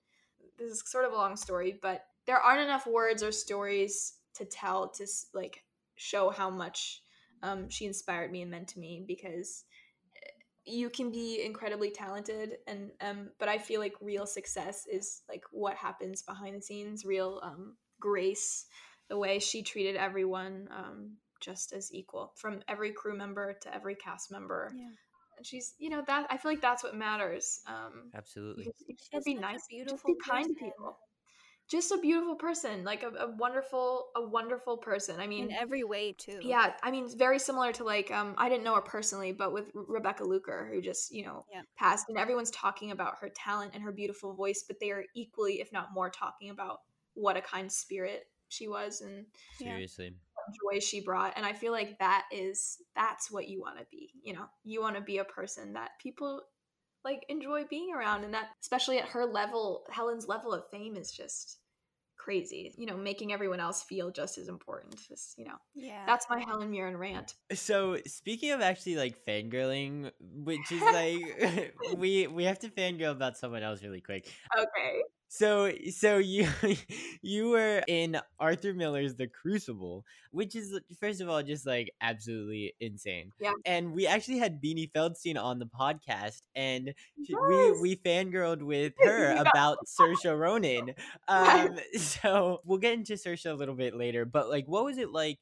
this is sort of a long story, but there aren't enough words or stories to tell to like show how much um, she inspired me and meant to me because eh, you can be incredibly talented and um but I feel like real success is like what happens behind the scenes, real um grace, the way she treated everyone um just as equal from every crew member to every cast member yeah. and she's you know that i feel like that's what matters um Absolutely. you just, She's be nice beautiful be kind to person. people just a beautiful person like a, a wonderful a wonderful person i mean in every way too. yeah i mean very similar to like um i didn't know her personally but with rebecca luker who just you know Yeah. passed and everyone's talking about her talent and her beautiful voice but they are equally if not more talking about what a kind spirit she was and Yeah. Seriously. Joy she brought and i feel like that is that's what you want to be you know you want to be a person that people like enjoy being around and that especially at her level helen's level of fame is just crazy you know making everyone else feel just as important just you know yeah. that's my helen mirren rant uh, So speaking of actually like fangirling, which is like [laughs] [laughs] we we have to fangirl about someone else really quick. okay So so you [laughs] you were in Arthur Miller's The Crucible, which is first of all just like absolutely insane. Yeah. And we actually had Beanie Feldstein on the podcast, and Yes. we we fangirled with [laughs] her Yeah. about [laughs] Saoirse Ronan. Um, so we'll get into Saoirse a little bit later, but like, what was it like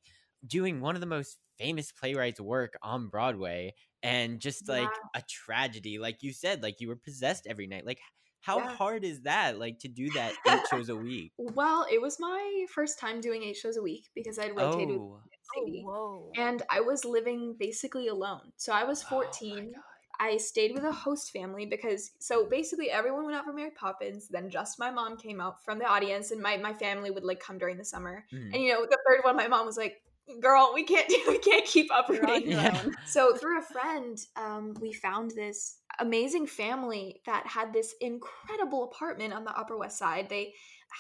doing one of the most famous playwrights' work on Broadway? And just like Yeah. a tragedy, like you said, like you were possessed every night. Like how Yeah. hard is that like to do that eight shows a week well it was my first time doing eight shows a week because i'd rotated with oh oh, Sadie. whoa. and i was living basically alone so i was Oh 14 God. I stayed with a host family because so basically everyone went out for Mary Poppins, then just my mom came out from the audience and my, my family would like come during the summer. Mhm. And you know, the third one my mom was like, Girl, we can't [laughs] we can't keep You're on uprooting. [laughs] Yeah. So through a friend, um, we found this amazing family that had this incredible apartment on the Upper West Side. They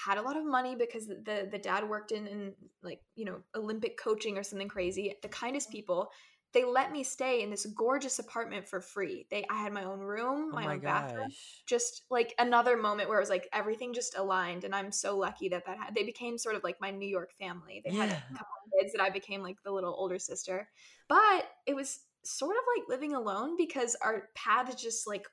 had a lot of money because the the, dad worked in, in like you know Olympic coaching or something crazy. The kindest mm. people. They let me stay in this gorgeous apartment for free. They I had my own room, oh my, my own bathroom just like another moment where it was like everything just aligned and i'm so lucky that that had, they became sort of like my new york family they had a couple of kids that i became like the little older sister but it was sort of like living alone because our paths just like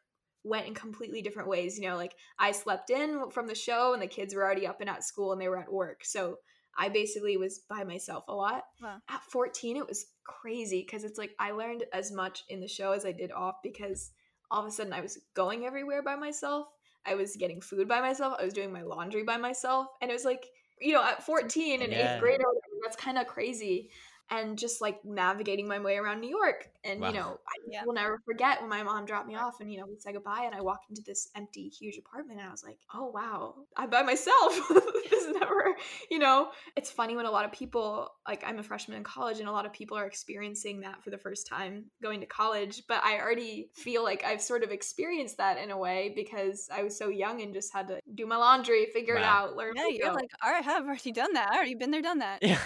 went in completely different ways you know like i slept in from the show and the kids were already up and at school and they were at work so i basically was by myself a lot Wow. at 14 it was crazy because it's like i learned as much in the show as i did off because all of a sudden I was going everywhere by myself. I was getting food by myself. I was doing my laundry by myself. And it was like, you know, at 14 and Yeah. eighth grade, I was like, that's kind of crazy. And just like navigating my way around New York. And, Wow. you know, I Yeah. will never forget when my mom dropped me off and, you know, we said goodbye and I walked into this empty, huge apartment and I was like, oh, wow, I'm by myself. [laughs] this is never, you know, it's funny when a lot of people, like I'm a freshman in college and a lot of people are experiencing that for the first time going to college. But I already feel like I've sort of experienced that in a way because I was so young and just had to do my laundry, figure it out, learn. Yeah, you're go. like, all right, [laughs] I've already done that. I already been there, done that. yeah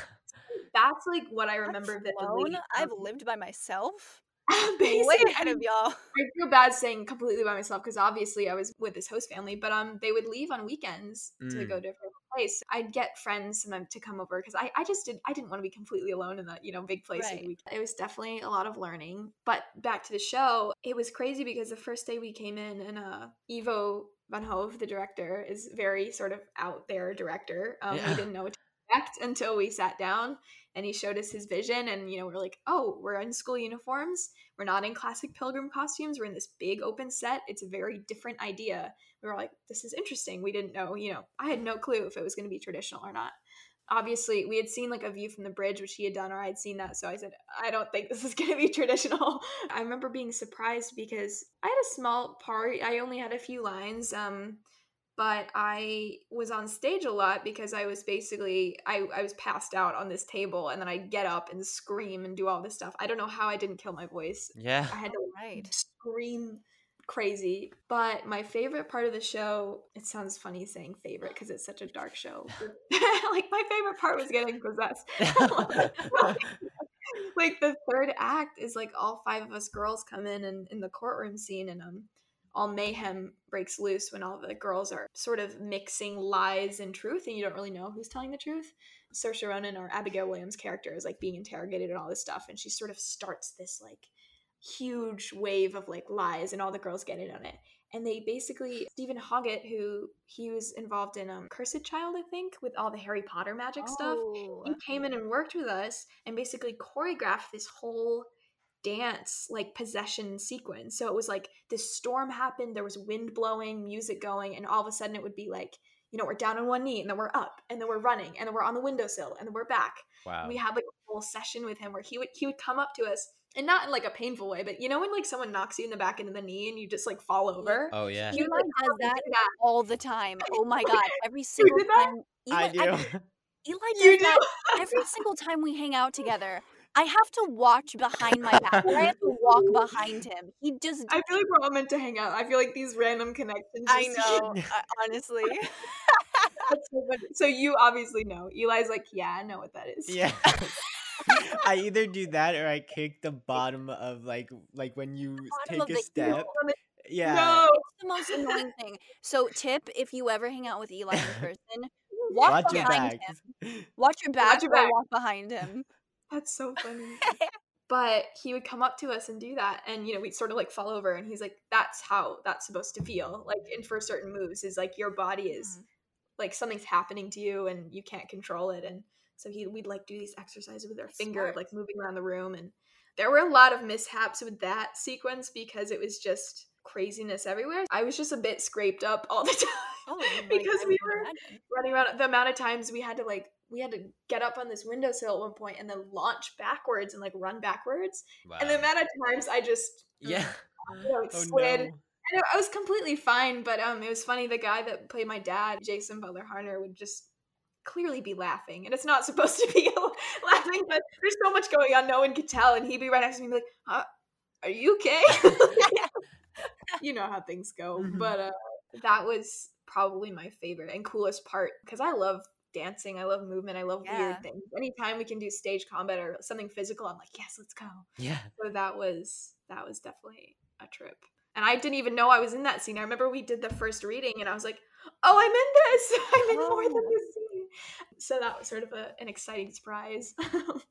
that's like what I remember vividly. flown, I've lived by myself. [laughs] basically, Way ahead of y'all. I feel bad saying completely by myself because obviously I was with this host family, but um, they would leave on weekends to Mm. go to different place. I'd get friends sometimes to come over because I, I just did I didn't want to be completely alone in that, you know, big place. Right. It was definitely a lot of learning. But back to the show, it was crazy because the first day we came in and uh Ivo Van Hove, the director, is very sort of out there director. Um, Yeah. We didn't know what to expect until we sat down and he showed us his vision and you know we're like oh we're in school uniforms. We're not in classic pilgrim costumes. We're in this big open set. It's a very different idea. We were like this is interesting. We didn't know you know i had no clue if it was going to be traditional or not. Obviously we had seen like a view from the bridge which he had done or i'd seen that so i said i don't think this is going to be [laughs] traditional. I remember being surprised because i had a small part. I only had a few lines um but I was on stage a lot because I was basically I, I was passed out on this table and then I'd get up and scream and do all this stuff. I don't know how I didn't kill my voice. Yeah. I had to Right. scream crazy. But my favorite part of the show, it sounds funny saying favorite because it's such a dark show. [laughs] [laughs] like my favorite part was getting possessed. [laughs] like the third act is like all five of us girls come in and in the courtroom scene and um all mayhem breaks loose when all the girls are sort of mixing lies and truth and you don't really know who's telling the truth. Saoirse Ronan or Abigail Williams' character is like being interrogated and all this stuff and she sort of starts this like huge wave of like lies and all the girls get in on it. And they basically Steven Hoggett, who he was involved in um Cursed Child, I think, with all the Harry Potter magic stuff. Oh. He came in and worked with us and basically choreographed this whole dance like possession sequence. So it was like this storm happened, there was wind blowing, music going, and all of a sudden it would be like, you know, we're down on one knee and then we're up and then we're running and then we're on the windowsill and then we're back. Wow. We had like a whole session with him where he would he would come up to us and not in like a painful way, but you know when like someone knocks you in the back into the knee and you just like fall over. Oh yeah. He Eli like, [laughs] does that do that. all the time. [laughs] Oh my god! [laughs] Every single did that? time. Eli, I do. Eli You does that every single time we hang out together. I have to watch behind my back. I have to walk behind him. He just. I feel like we're all meant to hang out. I feel like these random connections. I know. [laughs] uh, honestly. So. So you obviously know. Eli's like, yeah, I know what that is. Yeah. [laughs] I either do that or I kick the bottom of like like when you take a the step. Yeah. No. It's the most annoying thing. So, tip: if you ever hang out with Eli in [laughs] person, walk Watch behind him. Watch your back. watch your back. or back. walk behind him. That's so funny. [laughs] but he would come up to us and do that and you know we'd sort of like fall over and he's like that's how that's supposed to feel like and for certain moves is like your body is Mhm. like something's happening to you and you can't control it and so he we'd like do these exercises with our That's finger smart. like moving around the room and there were a lot of mishaps with that sequence because it was just craziness everywhere i was just a bit scraped up all the [laughs] time Oh, because we were imagine. running around the amount of times we had to like we had to get up on this windowsill at one point and then launch backwards and like run backwards and the Wow. amount of times i just Yeah. you know, Oh slid no. and I was completely fine but um it was funny the guy that played my dad jason butler harner would just clearly be laughing and it's not [laughs] supposed to be [laughs] laughing but there's so much going on no one could tell and he'd be right next to me like huh, are you okay [laughs] you know how things go Mhm. but uh that was probably my favorite and coolest part because i love dancing i love movement i love Yeah. weird things anytime we can do stage combat or something physical i'm like yes let's go Yeah. so that was that was definitely a trip and i didn't even know i was in that scene i remember we did the first reading and i was like oh i'm in this [laughs] i'm in more than Oh. this scene so that was sort of a, an exciting surprise [laughs]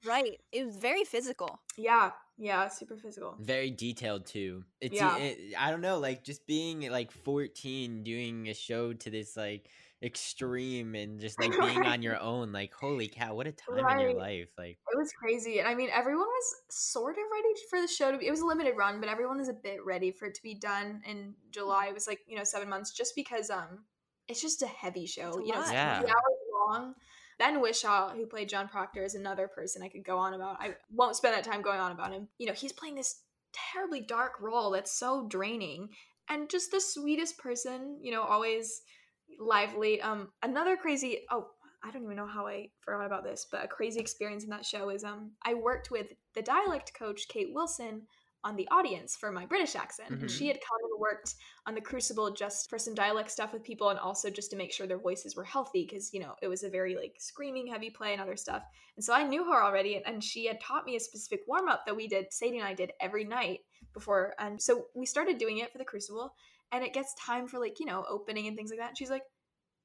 Right. It was very physical. yeah yeah super physical Very detailed too. It's Yeah. it, I don't know, like just being like 14 doing a show to this like extreme and just like [laughs] being on your own like holy cow, what a time in your life. Like it was crazy and i mean everyone was sort of ready for the show to be it was a limited run but everyone was a bit ready for it to be done in july. It was like you know seven months just because um it's just a heavy show a you know it's Yeah. hours long. Ben Whishaw who played john proctor is another person i could go on about. I won't spend that time going on about him. You know he's playing this terribly dark role that's so draining and just the sweetest person you know always lively um another crazy oh I don't even know how I forgot about this, but a crazy experience in that show is um I worked with the dialect coach Kate Wilson on the audience for my British accent, and Mhm. she had come and worked on the Crucible just for some dialect stuff with people, and also just to make sure their voices were healthy because you know it was a very like screaming heavy play and other stuff. And so I knew her already, and, and she had taught me a specific warm up that we did. Sadie and I did every night before, and so we started doing it for the Crucible, and it gets time for like you know opening and things like that. And she's like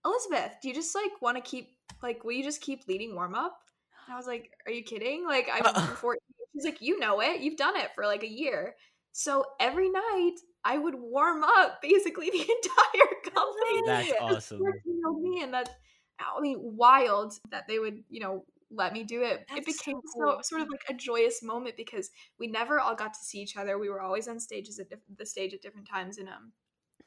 Elizabeth, do you just like want to keep like will you just keep leading warm up? And I was like, Are you kidding? Like I'm 14. She's like, You know it. You've done it for like a year. So every night I would warm up basically [laughs] the entire company. That's Just awesome. for, you know, me and that I mean wild that they would, you know, let me do it. That's it became so so, sort of like a joyous moment because we never all got to see each other. We were always on stages at diff- the stage at different times and um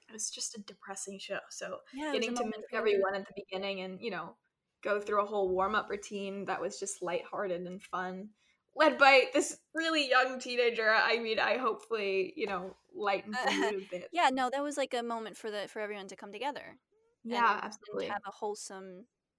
it was just a depressing show. So Yeah, it was a getting to meet everyone at the beginning and you know go through a whole warm up routine that was just lighthearted and fun led by this really young teenager i mean i hopefully you know lightened the [laughs] mood a bit Yeah, no, that was like a moment for the for everyone to come together. yeah and absolutely have a wholesome,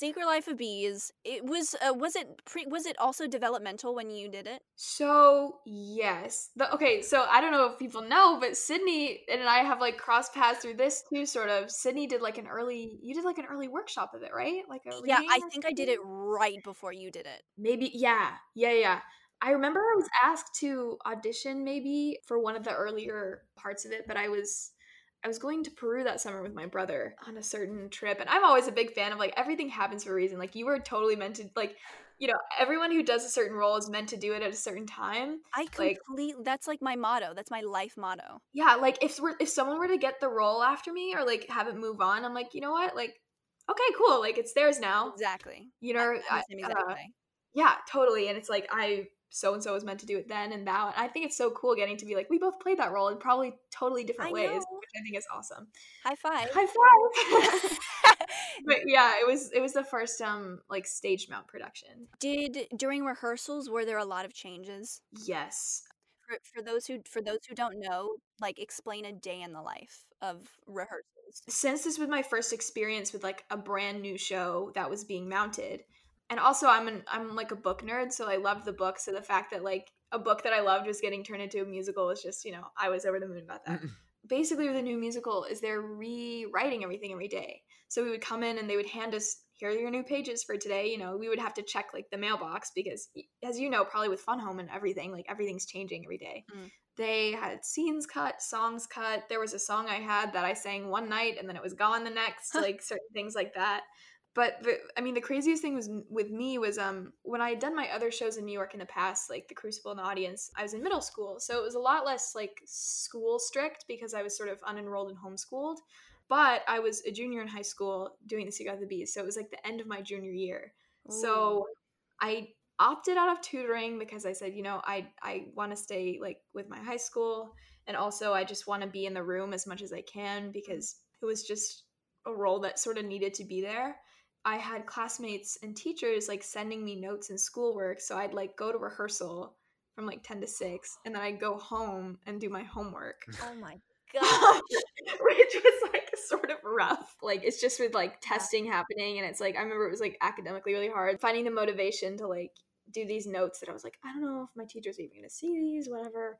Secret Life of Bees. It was uh, was it pre was it also developmental when you did it? so yes the, okay so i don't know if people know but sydney and i have like cross paths through this too sort of sydney did like an early you did like an early workshop of it right like a Yeah, I think I did it right before you did it. Maybe, yeah, yeah, yeah. I remember I was asked to audition maybe for one of the earlier parts of it, but I was I was going to Peru that summer with my brother on a certain trip, and I'm always a big fan of like everything happens for a reason. Like you were totally meant to like, you know, everyone who does a certain role is meant to do it at a certain time. I Like- completely that's like my motto. That's my life motto. Yeah, like if we're if someone were to get the role after me or like have it move on, I'm like, you know what, like. Okay, cool. Like it's theirs now. Exactly. You know, I- exact uh, yeah totally and it's like i so and so was meant to do it then and now. and i think it's so cool getting to be like we both played that role in probably totally different I ways know. which i think is awesome High five. high five [laughs] [laughs] but yeah it was it was the first um like stage mount production Did during rehearsals were there a lot of changes? yes For, for those who for those who don't know, like explain a day in the life of rehearsals. since this was my first experience with like a brand new show that was being mounted and also i'm an i'm like a book nerd so i loved the book so the fact that like a book that i loved was getting turned into a musical was just you know i was over the moon about that. Basically with a new musical is they're rewriting everything every day. So we would come in and they would hand us here are your new pages for today you know we would have to check like the mailbox because as you know probably with fun home and everything like everything's changing every day. Mm. they had scenes cut songs cut. There was a song i had that i sang one night and then it was gone the next like certain things like that but the, i mean the craziest thing was with me was um when i had done my other shows in new york in the past like the crucible and the audience i was in middle school. So it was a lot less like school strict because i was sort of unenrolled and homeschooled. But i was a junior in high school doing the secret of the bees so it was like the end of my junior year. So i opted out of tutoring because i said you know i i want to stay like with my high school. And also i just want to be in the room as much as i can because it was just a role that sort of needed to be there I had classmates and teachers like sending me notes and schoolwork. So I'd like go to rehearsal from like 10 to 6 and then I'd go home and do my homework. [laughs] Oh my god. [laughs] Which was like sort of rough. Like it's just with like testing happening and it's like I remember it was like academically really hard finding the motivation to like do these notes that I was like, I don't know if my teacher's even gonna see these, whatever.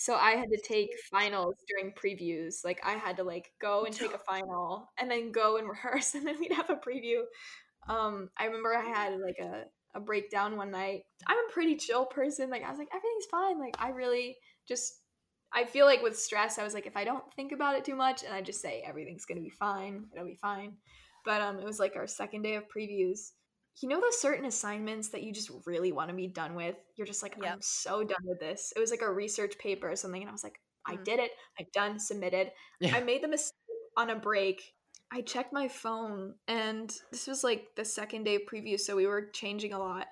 So I had to take finals during previews. Like I had to like go and take a [laughs] final and then go and rehearse [laughs] and then we'd have a preview. Um, I remember I had like a, a breakdown one night. I'm a pretty chill person. Like I was like, everything's fine. Like I really just I feel like with stress, I was like, if I don't think about it too much and I just say everything's gonna be fine, it'll be fine. But um, it was like our second day of previews. You know those certain assignments that you just really want to be done with? You're just like, I'm so done with this. It was like a research paper or something, and I was like, I Mm. did it. I done, submitted. Yeah. I made the mistake on a break. I checked my phone, and this was like the second day of preview, so we were changing a lot.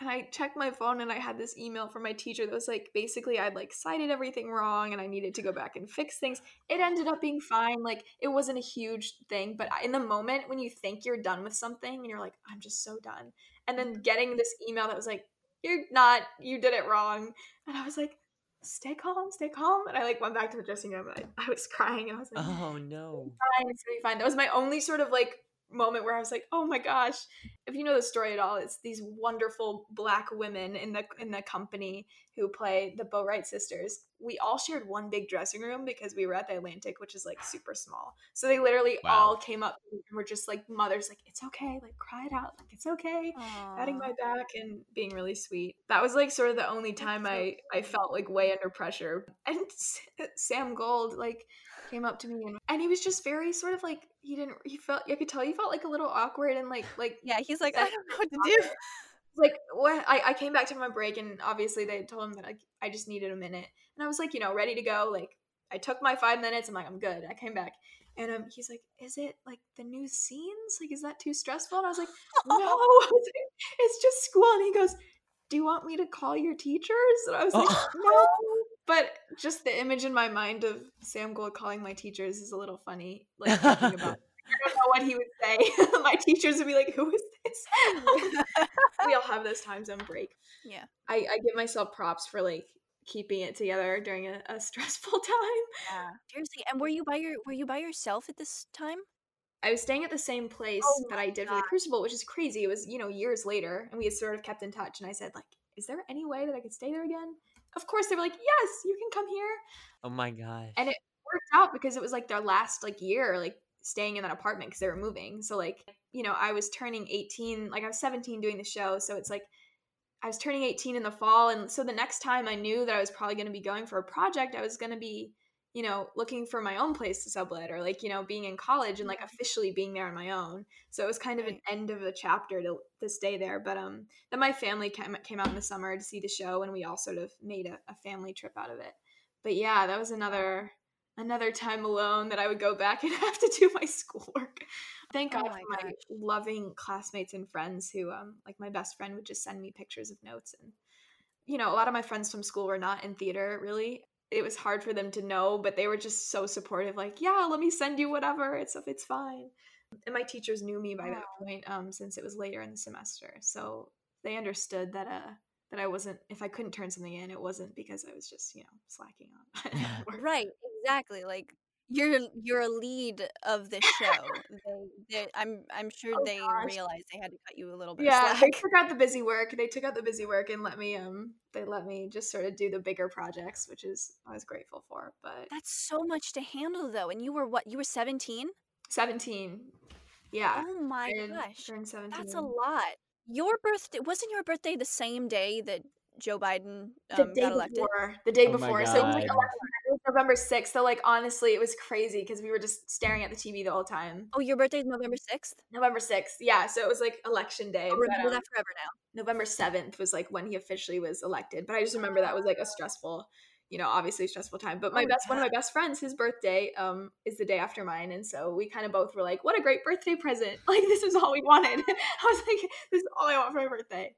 And I checked my phone, and I had this email from my teacher that was like, basically, I'd like cited everything wrong, and I needed to go back and fix things. It ended up being fine. Like it wasn't a huge thing, but in the moment when you think you're done with something, and you're like, I'm just so done, and then getting this email that was like, you're not, you did it wrong, and I was like, stay calm, stay calm. And I like went back to the dressing room, and I, I was crying, and I was like, Oh no. fine, it's gonna be fine. That was my only sort of like moment where I was like, oh my gosh. If you know the story at all, it's these wonderful black women in the in the company who play the Boatwright sisters. We all shared one big dressing room because we were at the Atlantic, which is like super small. So they literally Wow. all came up and were just like mothers, like, it's okay, like cry it out, like it's okay. Patting my back and being really sweet. That was like sort of the only time I I felt like way under pressure. And S- Sam Gold like came up to me and, and he was just very sort of like he didn't he felt I could tell he felt like a little awkward and like like yeah he's like I don't know what to do. like what I, I came back to my break and obviously they told him that I, I just needed a minute. And I was like you know ready to go like I took my five minutes I'm like I'm good I came back. And um he's like is it like the new scenes? Like is that too stressful? And I was like no. [laughs] Was like, it's just school. And he goes do you want me to call your teachers? And I was like [laughs] no but just the image in my mind of Sam Gold calling my teachers is a little funny [laughs] like thinking about I don't know what he would say. [laughs] My teachers would be like, "Who is this?" [laughs] we all have those times on break. Yeah. I, I give myself props for like keeping it together during a, a stressful time. Yeah. Seriously, and were you by your were you by yourself at this time? I was staying at the same place Oh that I did for the Crucible, which is crazy. It was you know years later, and we had sort of kept in touch. And I said like, "Is there any way that I could stay there again?" Of course, they were like, "Yes, you can come here." Oh my gosh. and it worked out because it was like their last like year like staying in that apartment because they were moving so like you know i was turning 18 like i was 17 doing the show so it's like i was turning 18 in the fall and so the next time i knew that i was probably going to be going for a project i was going to be you know looking for my own place to sublet or like you know being in college and like officially being there on my own. So it was kind of an end of a chapter to, to stay there but um then my family came, came out in the summer to see the show and we all sort of made a, a family trip out of it. But yeah that was another another time alone that i would go back [laughs] and have to do my schoolwork. Thank Oh god my for my loving classmates and friends who um like my best friend would just send me pictures of notes and you know a lot of my friends from school were not in theater really it was hard for them to know but they were just so supportive like yeah let me send you whatever it's it's fine and my teachers knew me by that point um since it was later in the semester so they understood that uh that I wasn't if I couldn't turn something in, it wasn't because I was just, you know, slacking on. [laughs] [laughs] Right, exactly. Like you're you're a lead of the show. they, they, I'm I'm sure Oh, they gosh. realized they had to cut you a little bit. yeah, of they took out the busy work. They took out the busy work and let me um they let me just sort of do the bigger projects, which is I was grateful for. But That's so much to handle though. And you were what? You were 17? 17. Yeah. Oh my turned- gosh. turned 17. That's a lot. Your birthday wasn't your birthday the same day that Joe Biden the um, day got elected? before the day Oh my before so it was like election night. It was november 6th so like honestly it was crazy because we were just staring at the tv the whole time. Oh, your birthday is November 6th? november 6th yeah so it was like election day I'll but, remember um, that forever now. november 7th was like when he officially was elected but i just remember that was like a stressful you know obviously stressful time but my Oh, best one of my best friends his birthday um is the day after mine and so we kind of both were like what a great birthday present. [laughs] Like this is all we wanted. [laughs] I was like this is all i want for my birthday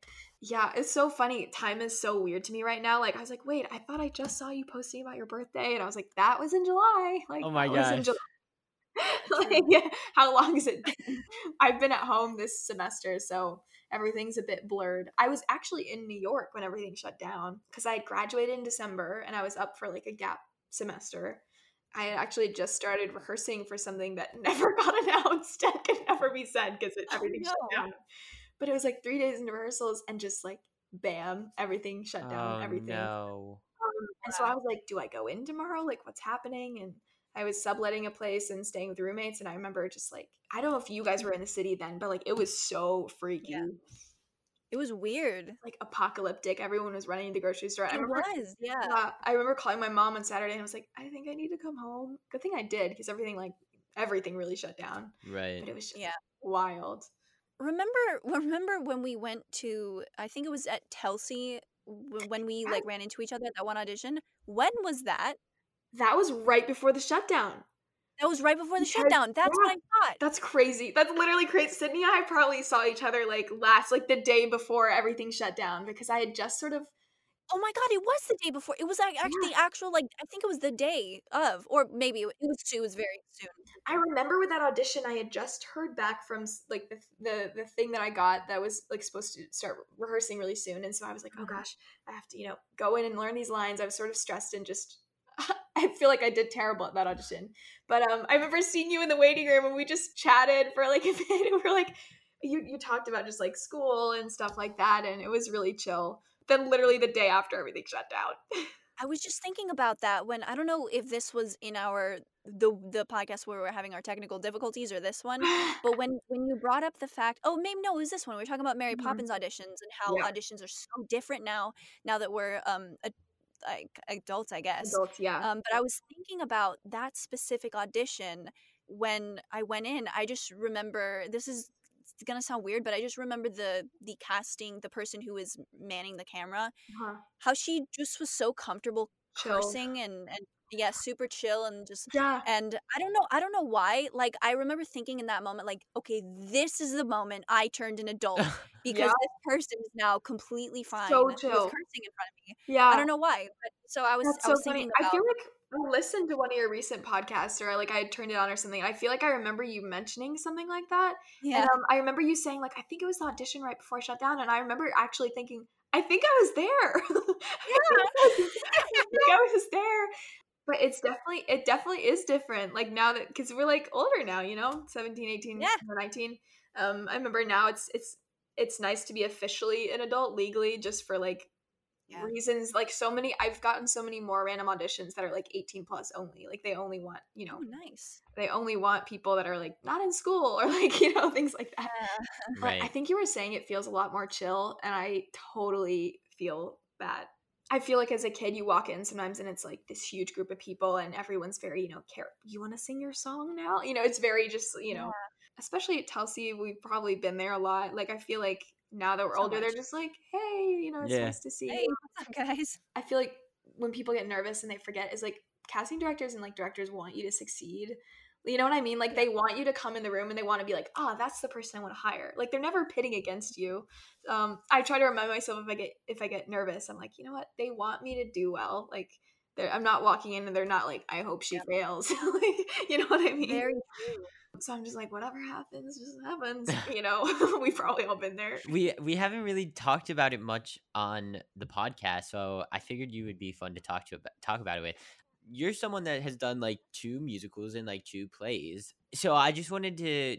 yeah, it's so funny. Time is so weird to me right now. Like I was like, wait, I thought I just saw you posting about your birthday, and I was like, that was in July. Like, Oh my that was in gosh. July. [laughs] like, [laughs] how long has it been? [laughs] I've been at home this semester, so everything's a bit blurred. I was actually in New York when everything shut down because I had graduated in December and I was up for like a gap semester. I had actually just started rehearsing for something that never got announced and could never be said because oh, everything shut down. But it was like three days in rehearsals and just like bam, everything shut down, Oh everything. no. Um, and so I was like, do I go in tomorrow? Like, what's happening? And I was subletting a place and staying with roommates. And I remember just like, I don't know if you guys were in the city then, but like, it was so freaky. It was weird. Like apocalyptic. Everyone was running to the grocery store. I It remember, was, yeah. uh, I remember calling my mom on Saturday and I was like, I think I need to come home. Good thing I did because everything like everything really shut down. Right. But it was just Yeah. wild. Remember remember when we went to I think it was at Telsey when we like ran into each other at that one audition? When was that? That was right before the shutdown. That was right before the Because- shutdown. That's what I thought. That's crazy. That's literally crazy. Sydney and I probably saw each other like last, like the day before everything shut down because I had just sort of. Oh my god, it was the day before. It was like actually the actual like I think it was the day of or maybe it was it was very soon. I remember with that audition, I had just heard back from s- like the the the thing that I got that was like supposed to start rehearsing really soon, and so I was like, oh gosh, I have to you know go in and learn these lines. I was sort of stressed and just. [laughs] I feel like I did terrible at that audition, but um, I remember seeing you in the waiting room and we just chatted for like [laughs] a bit. And we are like, you you talked about just like school and stuff like that, and it was really chill. Then literally the day after everything shut down. [laughs] I was just thinking about that when I don't know if this was in our the the podcast where we we're having our technical difficulties or this one, [sighs] but when when you brought up the fact, oh maybe no, it was this one. We are talking about Mary Mhm. Poppins auditions and how Yeah. auditions are so different now. Now that we're um a, like adults, I guess. Adults, yeah. Um, but I was thinking about that specific audition when I went in. I just remember this is it's gonna sound weird, but I just remember the the casting, the person who was manning the camera, Uh-huh. how she just was so comfortable Chill. cursing and and yeah, super chill and just Yeah. and I don't know, I don't know why. Like I remember thinking in that moment, like, okay, this is the moment I turned an adult [laughs] because Yeah. this person is now completely fine So chill. cursing in front of me. Yeah. I don't know why, but so I was That's I so was funny. thinking I feel like I listened to one of your recent podcasts, or like I had turned it on or something. I feel like I remember you mentioning something like that. Yeah. And um, I remember you saying like I think it was the audition right before I shut down, and I remember actually thinking I think I was there. [laughs] I think I was there. But it's definitely it definitely is different. Like now that because we're like older now, you know, 17, 18, Yeah. 19. Um, I remember now it's it's it's nice to be officially an adult legally just for like Yeah. reasons like so many i've gotten so many more random auditions that are like 18 plus only like they only want you know Oh, nice. they only want people that are like not in school or [laughs] like you know things like that [laughs] but i think you were saying it feels a lot more chill and i totally feel that i feel like as a kid you walk in sometimes and it's like this huge group of people and everyone's very you know care you want to sing your song now you know it's very just you know especially at Telsey, we've probably been there a lot. Like I feel like now that we're So older, they're just like, hey, you know, it's Yeah. nice to see Hey, you. what's up, guys? I feel like when people get nervous and they forget is like casting directors and like directors want you to succeed. You know what I mean? Like they want you to come in the room and they want to be like, oh, that's the person I want to hire. Like they're never pitting against you. Um, I try to remind myself if I get if I get nervous, I'm like, you know what? They want me to do well. Like they're, I'm not walking in and they're not like, I hope she fails. [laughs] like, you know what I mean? Very true. So I'm just like, whatever happens, just happens. [laughs] You know, [laughs] we've probably all been there. we we haven't really talked about it much on the podcast, so I figured you would be fun to talk to about, talk about it with. You're someone that has done like two musicals and like two plays, so I just wanted to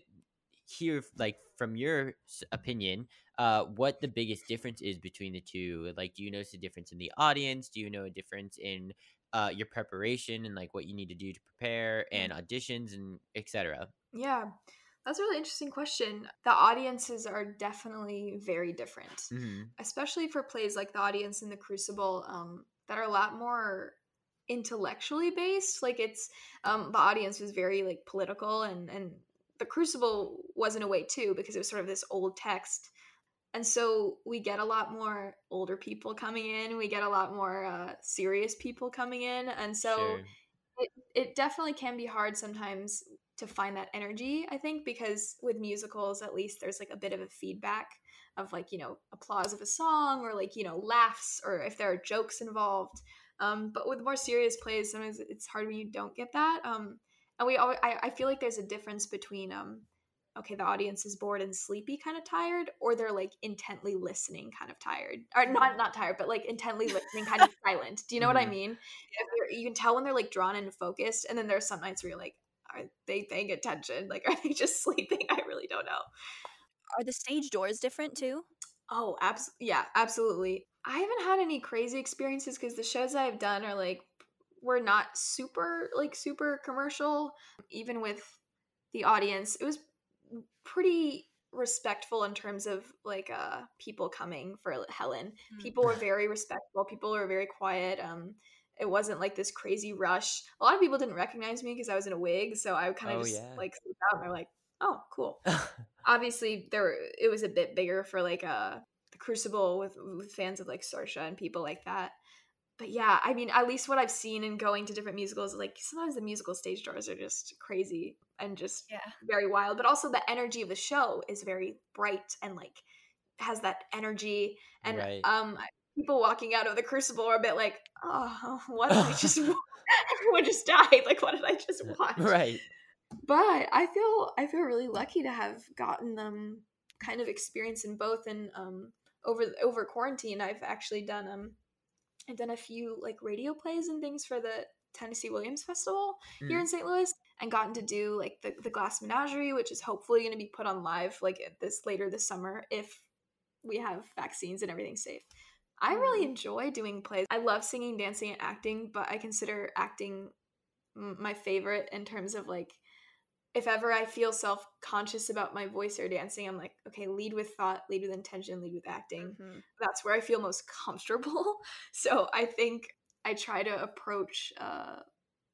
hear like from your opinion uh what the biggest difference is between the two like do you notice a difference in the audience do you know a difference in uh your preparation and like what you need to do to prepare and auditions and etc Yeah, that's a really interesting question. The audiences are definitely very different, mm-hmm. especially for plays like The Audience and The Crucible um, that are a lot more intellectually based. Like it's um, The Audience was very like political, and and The Crucible was in a way too because it was sort of this old text. And so we get a lot more older people coming in. We get a lot more uh, serious people coming in, and so Sure. it, it definitely can be hard sometimes to find that energy i think because with musicals at least there's like a bit of a feedback of like you know applause of a song or like you know laughs or if there are jokes involved um, but with more serious plays sometimes it's hard when you don't get that um, and we always I, I feel like there's a difference between um, okay the audience is bored and sleepy kind of tired or they're like intently listening kind of tired or not not tired but like intently listening kind of [laughs] silent do you know what i Mhm. mean If you're- can tell when they're like drawn and focused and then there's some nights where you're like are they paying attention like [laughs] are they just sleeping i really don't know Are the stage doors different too? Oh, absolutely. Yeah, absolutely. I haven't had any crazy experiences because the shows I've done are like were not super like super commercial. Even with the audience, it was pretty respectful in terms of like uh people coming for Helen. Mm. People were very respectful. People were very quiet. Um it wasn't like this crazy rush. A lot of people didn't recognize me because I was in a wig, so I kind of Oh, just yeah. like slip out and they're like, "Oh, cool." [laughs] Obviously, there it was a bit bigger for like uh the Crucible with with fans of like Saoirse and people like that. But yeah, I mean, at least what I've seen in going to different musicals, like sometimes the musical stage doors are just crazy and just Yeah. very wild. But also the energy of the show is very bright and like has that energy. And Right. um, people walking out of the Crucible are a bit like, oh, [laughs] what did I just? [laughs] [laughs] Everyone just died. Like, what did I just watch? Right. but I feel I feel really lucky to have gotten them kind of experience in both and um over over quarantine I've actually done um I've done a few like radio plays and things for the Tennessee Williams Festival here Mm. in St. Louis and gotten to do like the, the Glass Menagerie which is hopefully going to be put on live like this later this summer if we have vaccines and everything's safe. I really enjoy doing plays. I love singing, dancing, and acting, but I consider acting m- my favorite in terms of like if ever I feel self conscious about my voice or dancing, I'm like, okay, lead with thought, lead with intention, lead with acting. Mhm. That's where I feel most [laughs] comfortable. So I think I try to approach uh,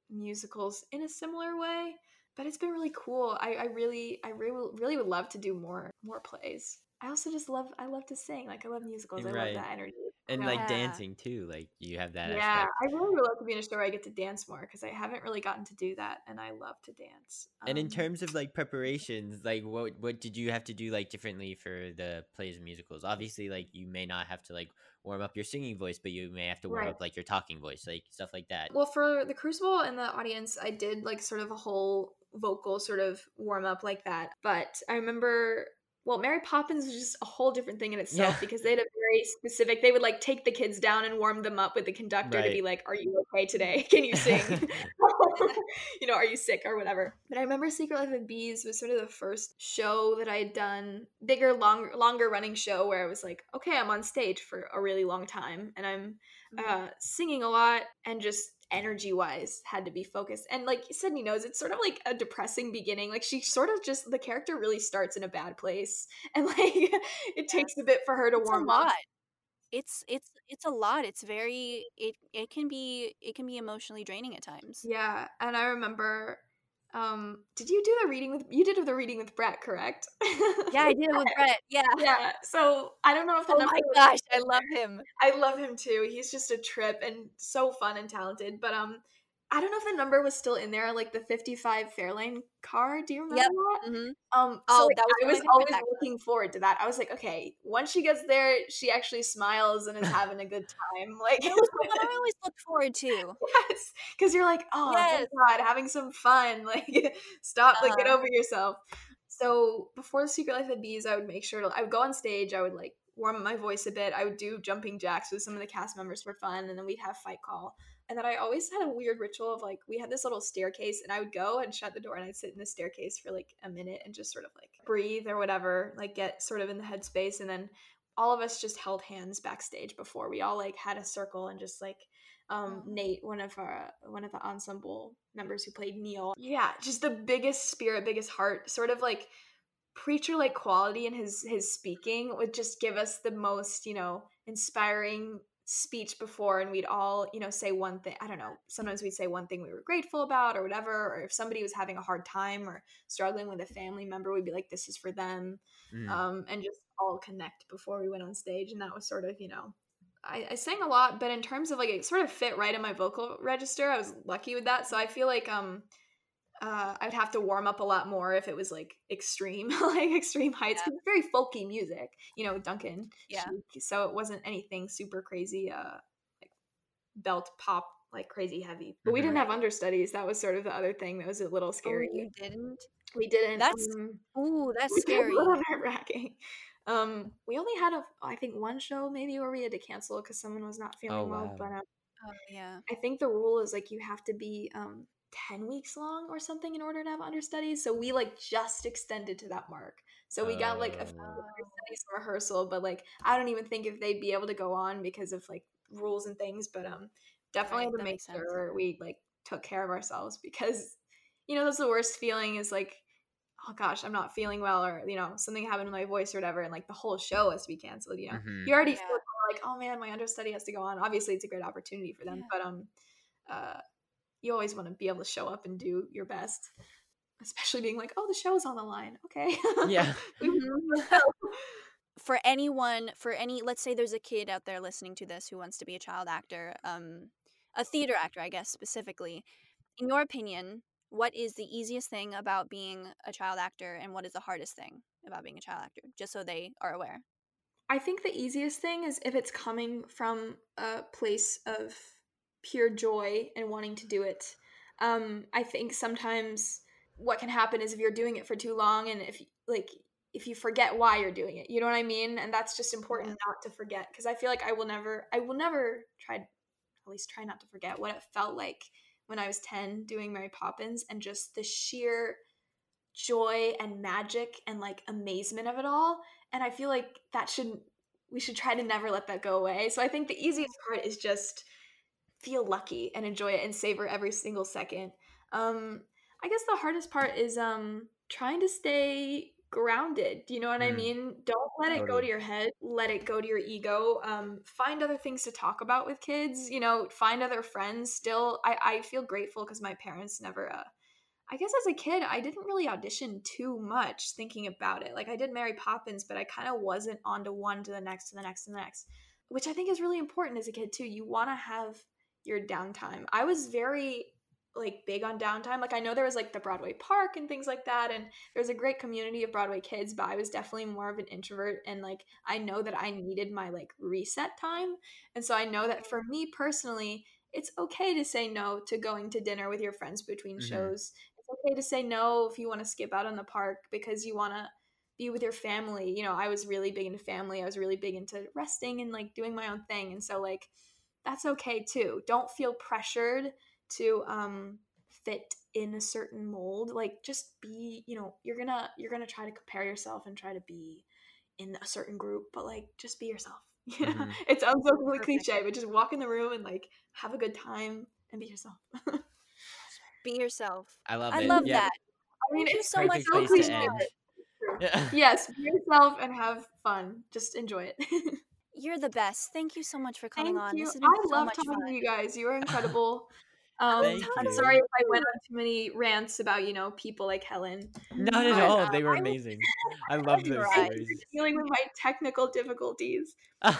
musicals in a similar way. But it's been really cool. I, I really, I really, really would love to do more, more plays. I also just love, I love to sing. Like I love musicals. I love that energy. And you like dancing too, like you have that Yeah, aspect. I really would love to be in a show where I get to dance more because I haven't really gotten to do that, and I love to dance. And in Um, terms of like preparations, like what what did you have to do like differently for the plays and musicals? Obviously, like you may not have to like warm up your singing voice, but you may have to warm Right. up like your talking voice, like stuff like that. Well, for the Crucible and the audience, I did like sort of a whole vocal sort of warm up like that. But I remember, well, Mary Poppins was just a whole different thing in itself Yeah. because they had a very specific. They would like take the kids down and warm them up with the conductor to be like, "Are you okay today? [laughs] Can you sing? [laughs] [laughs] you know, are you sick or whatever?" But I remember Secret Life of Bees was sort of the first show that I had done, bigger, longer, longer running show where I was like, "Okay, I'm on stage for a really long time and I'm." uh singing a lot and just energy wise had to be focused. And like sydney knows it's sort of like a depressing beginning. Like she sort of just the character really starts in a bad place. [laughs] And like it takes a bit for her to It's warm up. It's it's it's a lot. It's very it it can be it can be emotionally draining at times. yeah. And i remember um did you do the reading with you did the reading with brett correct Yeah, I did it with Brett. [laughs] Yeah. yeah so i don't know if the Oh number my gosh, I love him. I love him too. He's just a trip and so fun and talented. But um, I don't know if the number was still in there, like the 55 Fairlane car. Do you remember Yep. that? Mhm. Um, so Oh, like, that was I was always looking forward to that. I was like, okay, once she gets there, she actually smiles and is [laughs] having a good time. Like, That was one I [laughs] always looked forward to. yes, because you're like, oh Yes. my god, having some fun. [laughs] Like, stop, like, get Uh-huh. over yourself. So before the Secret Life of Bees, I would make sure to, I would go on stage. I would like warm up my voice a bit. I would do jumping jacks with some of the cast members for fun, and then we'd have fight call. And then I always had a weird ritual of like we had this little staircase, and I would go and shut the door, and I'd sit in the staircase for like a minute and just sort of like breathe or whatever, like get sort of in the headspace, and then all of us just held hands backstage before we all like had a circle and just like um Nate, one of our one of the ensemble members who played Neil. Yeah, just the biggest spirit, biggest heart, sort of like preacher like quality in his his speaking would just give us the most, you know, inspiring speech before and we'd all, you know, say one thing. I don't know. Sometimes we'd say one thing we were grateful about or whatever, or if somebody was having a hard time or struggling with a family member, we'd be like this is for them. Mm. Um and just all connect before we went on stage and that was sort of, you know, I, I sang a lot, but in terms of like it sort of fit right in my vocal register. I was lucky with that. So I feel like um uh I'd have to warm up a lot more if it was like extreme, [laughs] like extreme heights. it's very folky music, you know, Duncan. Yeah. Sheik, so it wasn't anything super crazy, uh like belt pop like crazy heavy. But we Mhm. didn't have understudies. That was sort of the other thing that was a little scary. Oh, you didn't? We didn't. That's um, ooh, that's scary. a little nerve-wracking. Um, we only had a, I think one show maybe where we had to cancel because someone was not feeling Oh, well. wow. But um, Oh yeah. I think the rule is like you have to be um ten weeks long or something in order to have understudies. So we like just extended to that mark. So we got like a few Oh. rehearsal, but like I don't even think if they'd be able to go on because of like rules and things. But um, definitely Right, to make makes sense. sure we like took care of ourselves because you know that's the worst feeling is like oh gosh i'm not feeling well or you know something happened to my voice or whatever and like the whole show has to be canceled you know Mhm. you already feel like oh man my understudy has to go on obviously it's a great opportunity for them but um uh you always want to be able to show up and do your best especially being like oh the show's on the line okay. Yeah. [laughs] [laughs] [laughs] for anyone for any let's say there's a kid out there listening to this who wants to be a child actor um a theater actor i guess specifically in your opinion what is the easiest thing about being a child actor and what is the hardest thing about being a child actor just so they are aware? I think the easiest thing is if it's coming from a place of pure joy and wanting to do it. Um, I think sometimes what can happen is if you're doing it for too long and if like if you forget why you're doing it, you know what I mean? And that's just important not to forget because I feel like I will never I will never try at least try not to forget what it felt like when I was 10 doing Mary Poppins and just the sheer joy and magic and like amazement of it all and i feel like that shouldn't we should try to never let that go away so i think the easiest part is just feel lucky and enjoy it and savor every single second um i guess the hardest part is um trying to stay grounded do you know what i Mm. mean don't let it go to your head let it go to your ego um find other things to talk about with kids you know find other friends still i i feel grateful because my parents never uh I guess as a kid, I didn't really audition too much thinking about it. Like I did Mary Poppins, but I kind of wasn't on to one to the next to the next to the next, which I think is really important as a kid too. You want to have your downtime. I was very like big on downtime. Like I know there was like the Broadway Park and things like that and there's a great community of Broadway kids, but I was definitely more of an introvert and like I know that I needed my like reset time. And so I know that for me personally, it's okay to say no to going to dinner with your friends between Mhm. shows. It's okay to say no if you want to skip out on the park because you want to be with your family. You know, I was really big into family. I was really big into resting and like doing my own thing. And so like that's okay too. Don't feel pressured to um fit in a certain mold. Like just be, you know, you're going to you're going to try to compare yourself and try to be in a certain group, but like just be yourself. [laughs] Yeah. Mhm. It sounds so really cliche, but just walk in the room and like have a good time and be yourself. be yourself I love i it. love Yeah. that I mean, Thank you it's so much so Perfect place to cliche. end. but it's true. Yeah. yes, be yourself and have fun. Just enjoy it. [laughs] you're the best thank you so much for coming Thank on you. this has been I so love much talking fun to you guys. You are [laughs] incredible. Um, Thank I'm you. sorry if I went on too many rants about you know people like Helen. Not at all. They were amazing. [laughs] I love those Thank you stories. dealing with my technical difficulties. [laughs] of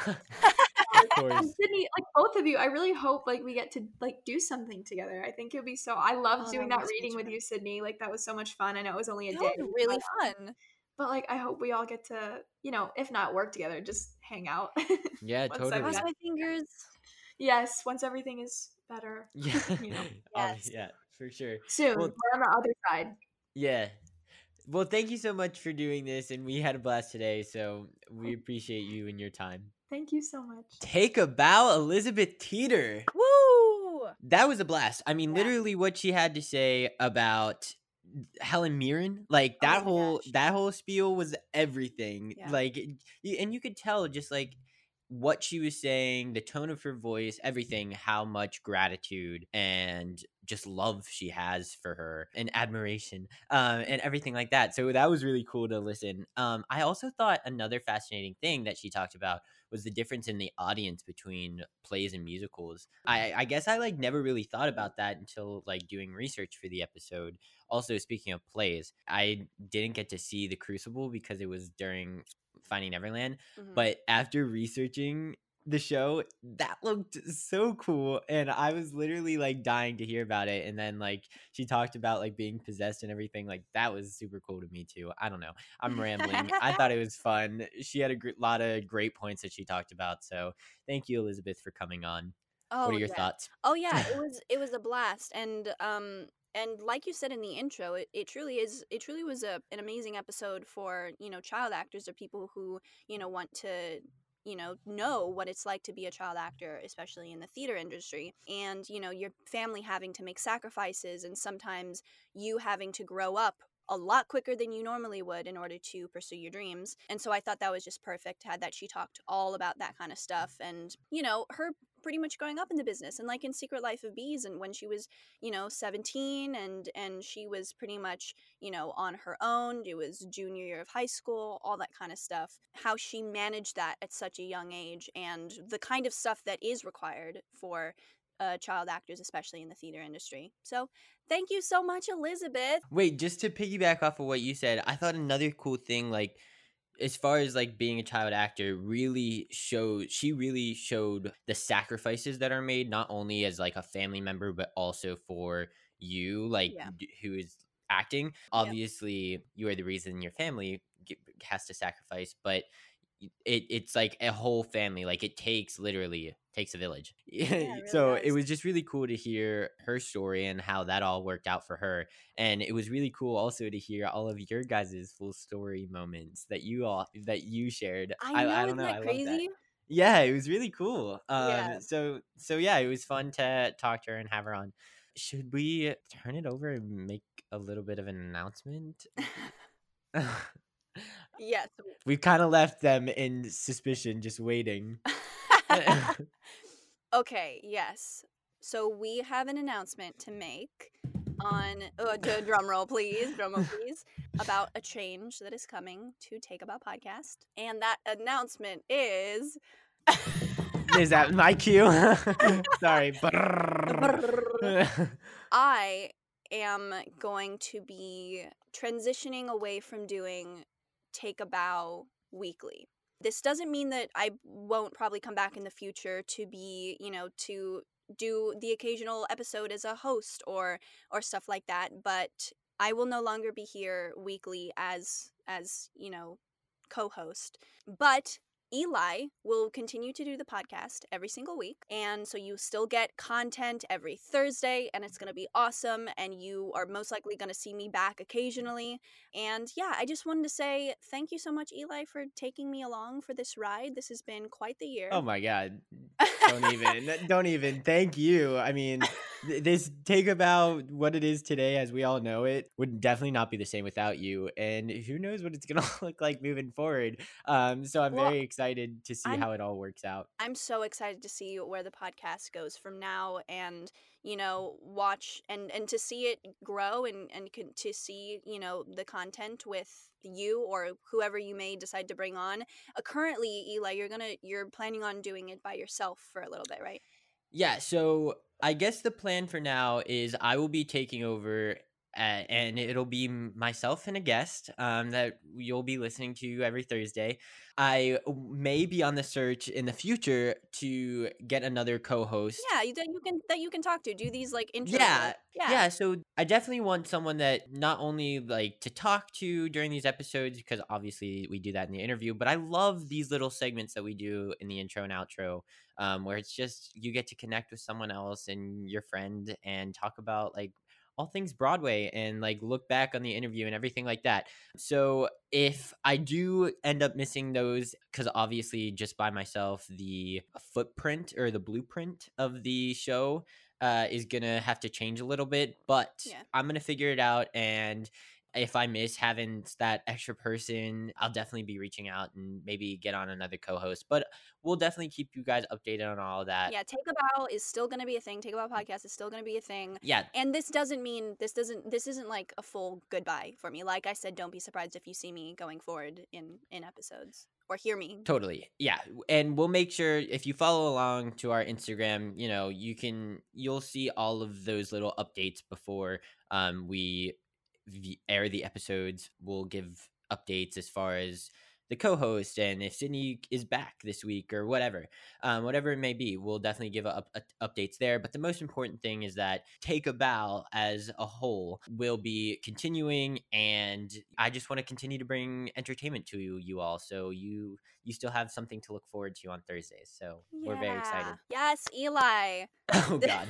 course. Sydney, like both of you, I really hope like we get to like do something together. I think it would be so. I loved Oh, doing that that reading with you, Sydney. Like that was so much fun. I know it was only a that day, was really but, um, fun But like, I hope we all get to, you know, if not work together, just hang out. [laughs] Yeah, totally. cross my fingers yes, once everything is better. [laughs] Yeah. [laughs] You know, Oh, Yes. yeah, for sure. soon. Well, we're on the other side. yeah. Well, thank you so much for doing this, and we had a blast today. So we appreciate you and your time. Thank you so much. Take a bow, Elizabeth Teeter. woo That was a blast. I mean, literally, what she had to say about Helen Mirren, like Oh that my whole gosh. that whole spiel was everything. Yeah. Like, and you could tell just like what she was saying, the tone of her voice, everything, how much gratitude and just love she has for her and admiration, um, and everything like that. So that was really cool to listen. Um, I also thought another fascinating thing that she talked about was the difference in the audience between plays and musicals. I, I guess I like never really thought about that until like doing research for the episode. Also, speaking of plays, I didn't get to see The Crucible because it was during Finding Neverland. Mhm. But after researching the show, that looked so cool. And I was literally like dying to hear about it. And then like she talked about like being possessed and everything. Like that was super cool to me too. I don't know. I'm rambling. I thought it was fun. She had a gr- lot of great points that she talked about. So thank you, Elizabeth, for coming on. oh what are your yeah. thoughts? Oh yeah, it [laughs] was it was a blast, and um and like you said in the intro, it, it truly is it truly was a an amazing episode for you know child actors or people who you know want to you know know what it's like to be a child actor especially in the theater industry and you know your family having to make sacrifices and sometimes you having to grow up a lot quicker than you normally would in order to pursue your dreams. And so I thought that was just perfect. Had that she talked all about that kind of stuff and, you know, her pretty much growing up in the business and like in Secret Life of Bees and when she was, you know, 17 and and she was pretty much, you know, on her own. It was junior year of high school, all that kind of stuff. How she managed that at such a young age and the kind of stuff that is required for uh, child actors, especially in the theater industry. So, thank you so much, Elizabeth. Wait, just to piggyback off of what you said, I thought another cool thing, like as far as like being a child actor, really showed she really showed the sacrifices that are made, not only as like a family member, but also for you, like Yeah. d- who is acting. Obviously, you are the reason your family g- has to sacrifice, but it it's like a whole family. Like it takes literally takes a village. [laughs] [laughs] really so it was just really cool to hear her story and how that all worked out for her. And it was really cool also to hear all of your guys' full story moments that you all that you shared. I know, don't isn't know. that I love crazy? Yeah, it was really cool. Um, Yeah. So so yeah, it was fun to talk to her and have her on. Should we turn it over and make a little bit of an announcement? [laughs] Yes. We've kind of left them in suspicion, just waiting. [laughs] Okay, yes. So we have an announcement to make on uh, d- [laughs] drum roll please, drum roll please, about a change that is coming to Take a Bow podcast. And that announcement is Is that [laughs] my cue? Sorry. I am going to be transitioning away from doing Take a Bow weekly. This doesn't mean that I won't probably come back in the future to be, you know, to do the occasional episode as a host or or stuff like that, but I will no longer be here weekly as as, you know, co-host. But Eli will continue to do the podcast every single week. And so you still get content every Thursday, and it's going to be awesome. And you are most likely going to see me back occasionally. And yeah, I just wanted to say thank you so much, Eli, for taking me along for this ride. This has been quite the year. Oh my god. Don't [laughs] even don't even thank you. I mean, this take a bow what it is today as we all know it would definitely not be the same without you and who knows what it's going [laughs] to look like moving forward. Um so I'm Well, very excited to see I'm- how it all works out. I'm so excited to see where the podcast goes from now and you know watch and and to see it grow and and to see you know the content with you or whoever you may decide to bring on uh, currently Eli you're going to you're planning on doing it by yourself for a little bit right Yeah, so I guess the plan for now is I will be taking over uh, and it'll be myself and a guest um, that you'll be listening to every Thursday. I may be on the search in the future to get another co-host. yeah you, that you can that you can talk to do these like intro Yeah, yeah yeah. So I definitely want someone that not only like to talk to during these episodes because obviously we do that in the interview, but I love these little segments that we do in the intro and outro, um, where it's just you get to connect with someone else and your friend and talk about like all things Broadway and like look back on the interview and everything like that. So if I do end up missing those, because obviously just by myself, the footprint or the blueprint of the show uh, is gonna have to change a little bit, but Yeah. I'm gonna figure it out. And if I miss having that extra person, I'll definitely be reaching out and maybe get on another co-host. But we'll definitely keep you guys updated on all of that. yeah, Take a Bow is still going to be a thing. Take a Bow podcast is still going to be a thing. Yeah. And this doesn't mean this doesn't this isn't like a full goodbye for me. Like I said, don't be surprised if you see me going forward in in episodes or hear me. Totally. Yeah. And we'll make sure if you follow along to our Instagram, you know, you can you'll see all of those little updates before um we v- air the episodes. We'll give updates as far as the co-host and if Sydney is back this week or whatever, um, whatever it may be, we'll definitely give up updates there. But the most important thing is that Take a Bow as a whole will be continuing, and I just want to continue to bring entertainment to you, you all. So you you still have something to look forward to on Thursdays. So we're very excited. Yes, Eli. [laughs] Oh God,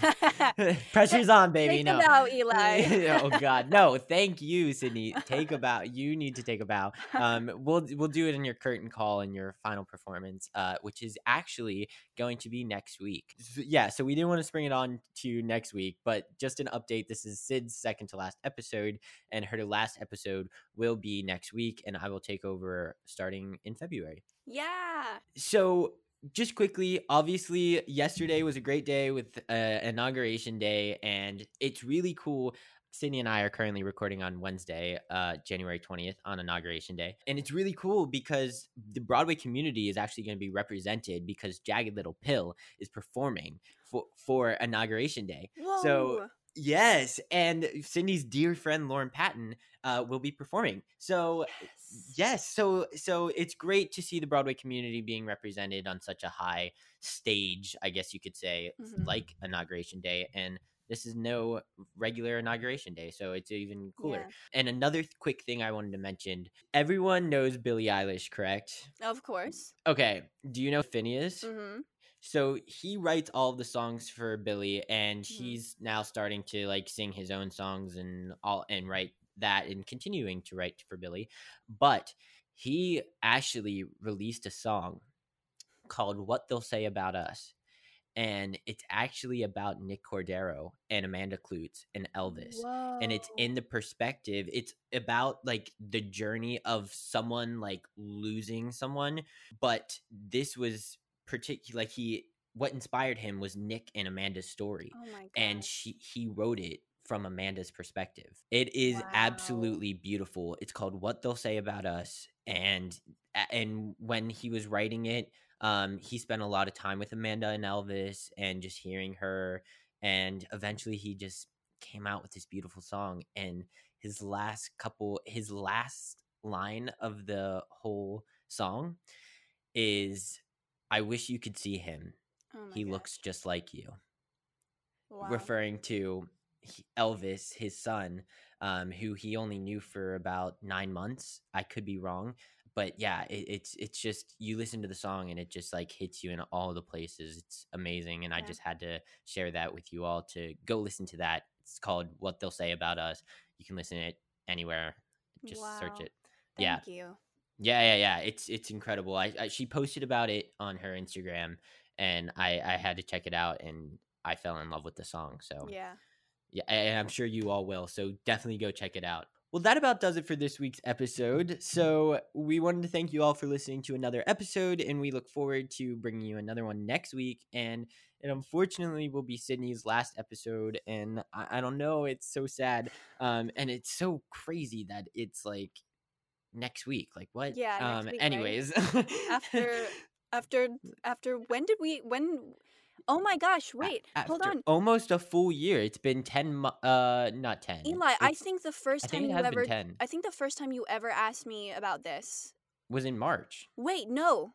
[laughs] [laughs] pressure's on, baby. Take no, Eli. oh God, no. Thank you, Sydney. Take a bow. You need to take a bow. Um, we'll we'll do it in your curtain call and your final performance, uh, which is actually going to be next week. Yeah, so we didn't want to spring it on to next week, but just an update. This is Sid's second to last episode, and her last episode will be next week, and I will take over starting in February. Yeah. So, just quickly, obviously, yesterday was a great day with uh, inauguration day, and it's really cool. Sydney and I are currently recording on Wednesday, uh, January 20th, on Inauguration Day. And it's really cool because the Broadway community is actually going to be represented because Jagged Little Pill is performing for, for Inauguration Day. So, Whoa. Yes. And Cindy's dear friend Lauren Patten uh, will be performing. So, yes. So, so it's great to see the Broadway community being represented on such a high stage, I guess you could say, Mhm. like Inauguration Day. And this is no regular inauguration day, so it's even cooler. Yeah. And another th- quick thing I wanted to mention everyone knows Billie Eilish, correct? Of course. Okay, do you know Finneas? hmm So he writes all of the songs for Billie, and Mhm. he's now starting to like sing his own songs and all and write that and continuing to write for Billie. But he actually released a song called "What They'll Say About Us," and it's actually about Nick Cordero and Amanda Kloots and Elvis and it's in the perspective it's about like the journey of someone like losing someone but this was particular like he what inspired him was nick and amanda's story Oh my god. and she he wrote it from amanda's perspective. It is absolutely beautiful. It's called what they'll say about us and and when he was writing it um he spent a lot of time with amanda and elvis and just hearing her and eventually he just came out with this beautiful song and his last couple his last line of the whole song is i wish you could see him. Oh he gosh. looks just like you. Wow. referring to elvis his son um, who he only knew for about nine months. I could be wrong but yeah it, it's it's just you listen to the song and it just like hits you in all the places. It's amazing and i just had to share that with you all to go listen to that. It's called what they'll say about us. You can listen it anywhere. Just search Wow. it. Yeah. Thank you. Yeah, yeah, yeah. It's it's incredible. I, I she posted about it on her Instagram, and I I had to check it out, and I fell in love with the song. So Yeah. yeah, and I'm sure you all will. So definitely go check it out. Well, that about does it for this week's episode. So we wanted to thank you all for listening to another episode, and we look forward to bringing you another one next week. And it unfortunately will be Sydney's last episode, and I, I don't know. It's so sad, um, and it's so crazy that it's like next week. Like what? Yeah, Um. week, right? anyways, After [laughs] after after when did we when Oh my gosh, wait. hold on. almost a full year. It's been ten. Uh, not ten. Eli, I think the first time you ever 10. I think the first time you ever asked me about this. was in March. Wait, no.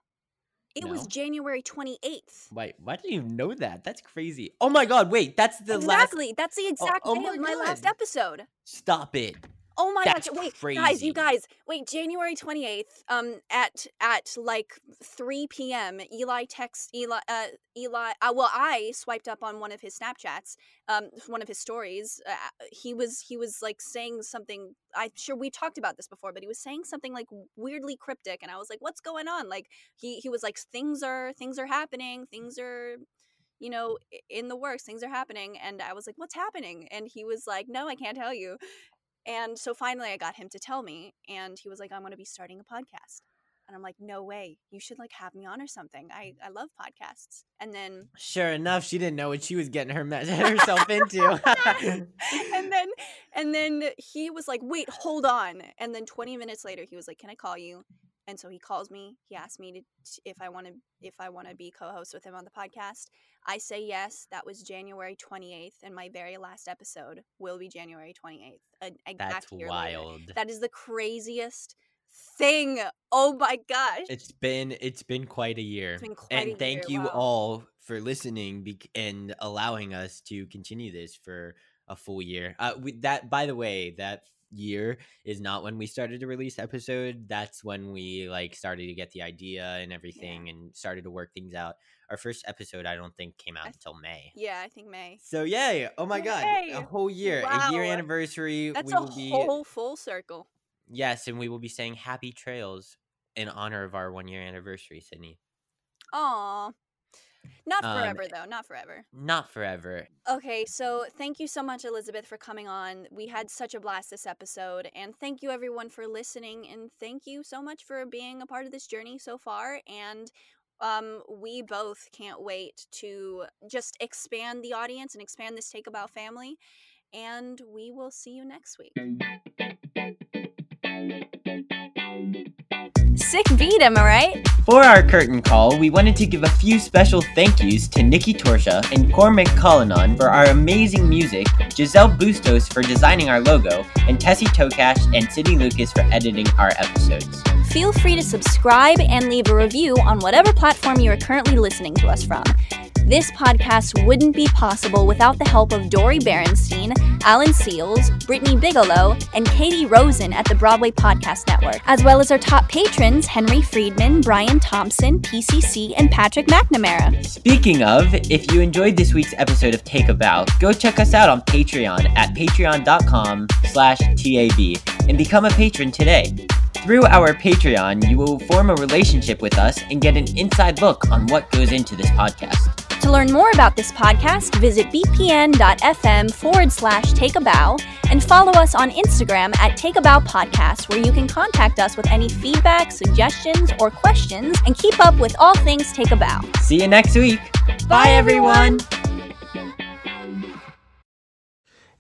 It was January 28th. Wait, why do you know that? That's crazy. Oh my god, wait, that's the last exactly. That's the exact oh day my of my last episode. Stop it. Oh my That's gosh! Wait, guys, you guys, wait. January twenty eighth, um, at at like three p.m. Eli texts Eli, uh, Eli. Uh, well, I swiped up on one of his Snapchats, um, one of his stories. Uh, he was he was like saying something. I'm sure we talked about this before, but he was saying something like weirdly cryptic, and I was like, "What's going on?" Like he he was like, "Things are things are happening. Things are." You know, in the works, things are happening. And I was like, What's happening? And he was like, No, I can't tell you. And so finally I got him to tell me and he was like, I'm gonna be starting a podcast. And I'm like, no way. You should like have me on or something. I, I love podcasts. And then Sure enough, she didn't know what she was getting her [laughs] herself into. [laughs] and then [laughs] and then he was like, wait, hold on. And then 20 minutes later he was like, Can I call you? And so he calls me. He asked me to if I want to if I want to be co-host with him on the podcast. I say yes. That was January 28th, and my very last episode will be January 28th. An exact That's year later. wild. That is the craziest thing. Oh my gosh. It's been it's been quite a year. quite and a thank year, you wow. all for listening bec- and allowing us to continue this for a full year. Uh, we, that by the way, that year is not when we started to release episode. That's when we like started to get the idea and everything, and started to work things out. Our first episode, I don't think, came out until May. Yeah, I think May. So yay! Oh my god, Yay! a whole year, a year anniversary. That's we a will be whole full circle. yes, and we will be saying happy trails in honor of our one year anniversary, Sydney. Aw. Not Um, forever though, not forever. Not forever. Okay, so thank you so much, Elizabeth, for coming on. We had such a blast this episode, and thank you everyone for listening, and thank you so much for being a part of this journey so far. And um, we both can't wait to just expand the audience and expand this Take a Bow family. And we will see you next week. Sick beat, am I right? For our curtain call, we wanted to give a few special thank yous to Nikki Torsha and Cormac Cullinan for our amazing music, Giselle Bustos for designing our logo, and Tessie Tokash and Sydney Lucas for editing our episodes. Feel free to subscribe and leave a review on whatever platform you are currently listening to us from. This podcast wouldn't be possible without the help of Dori Berinstein, Alan Seales, Brittany Bigelow, and Katie Rosen at the Broadway Podcast Network, as well as our top patrons Henry Friedman, Brian Thompson, PCC, and Patrick McNamara. Speaking of, if you enjoyed this week's episode of Take a Bow, go check us out on Patreon at patreon.com slash TAB and become a patron today. Through our Patreon, you will form a relationship with us and get an inside look on what goes into this podcast. To learn more about this podcast, visit bpn.fm forward slash take a bow and follow us on Instagram at Take a Bow Podcast, where you can contact us with any feedback, suggestions, or questions and keep up with all things Take a Bow. See you next week. Bye, everyone.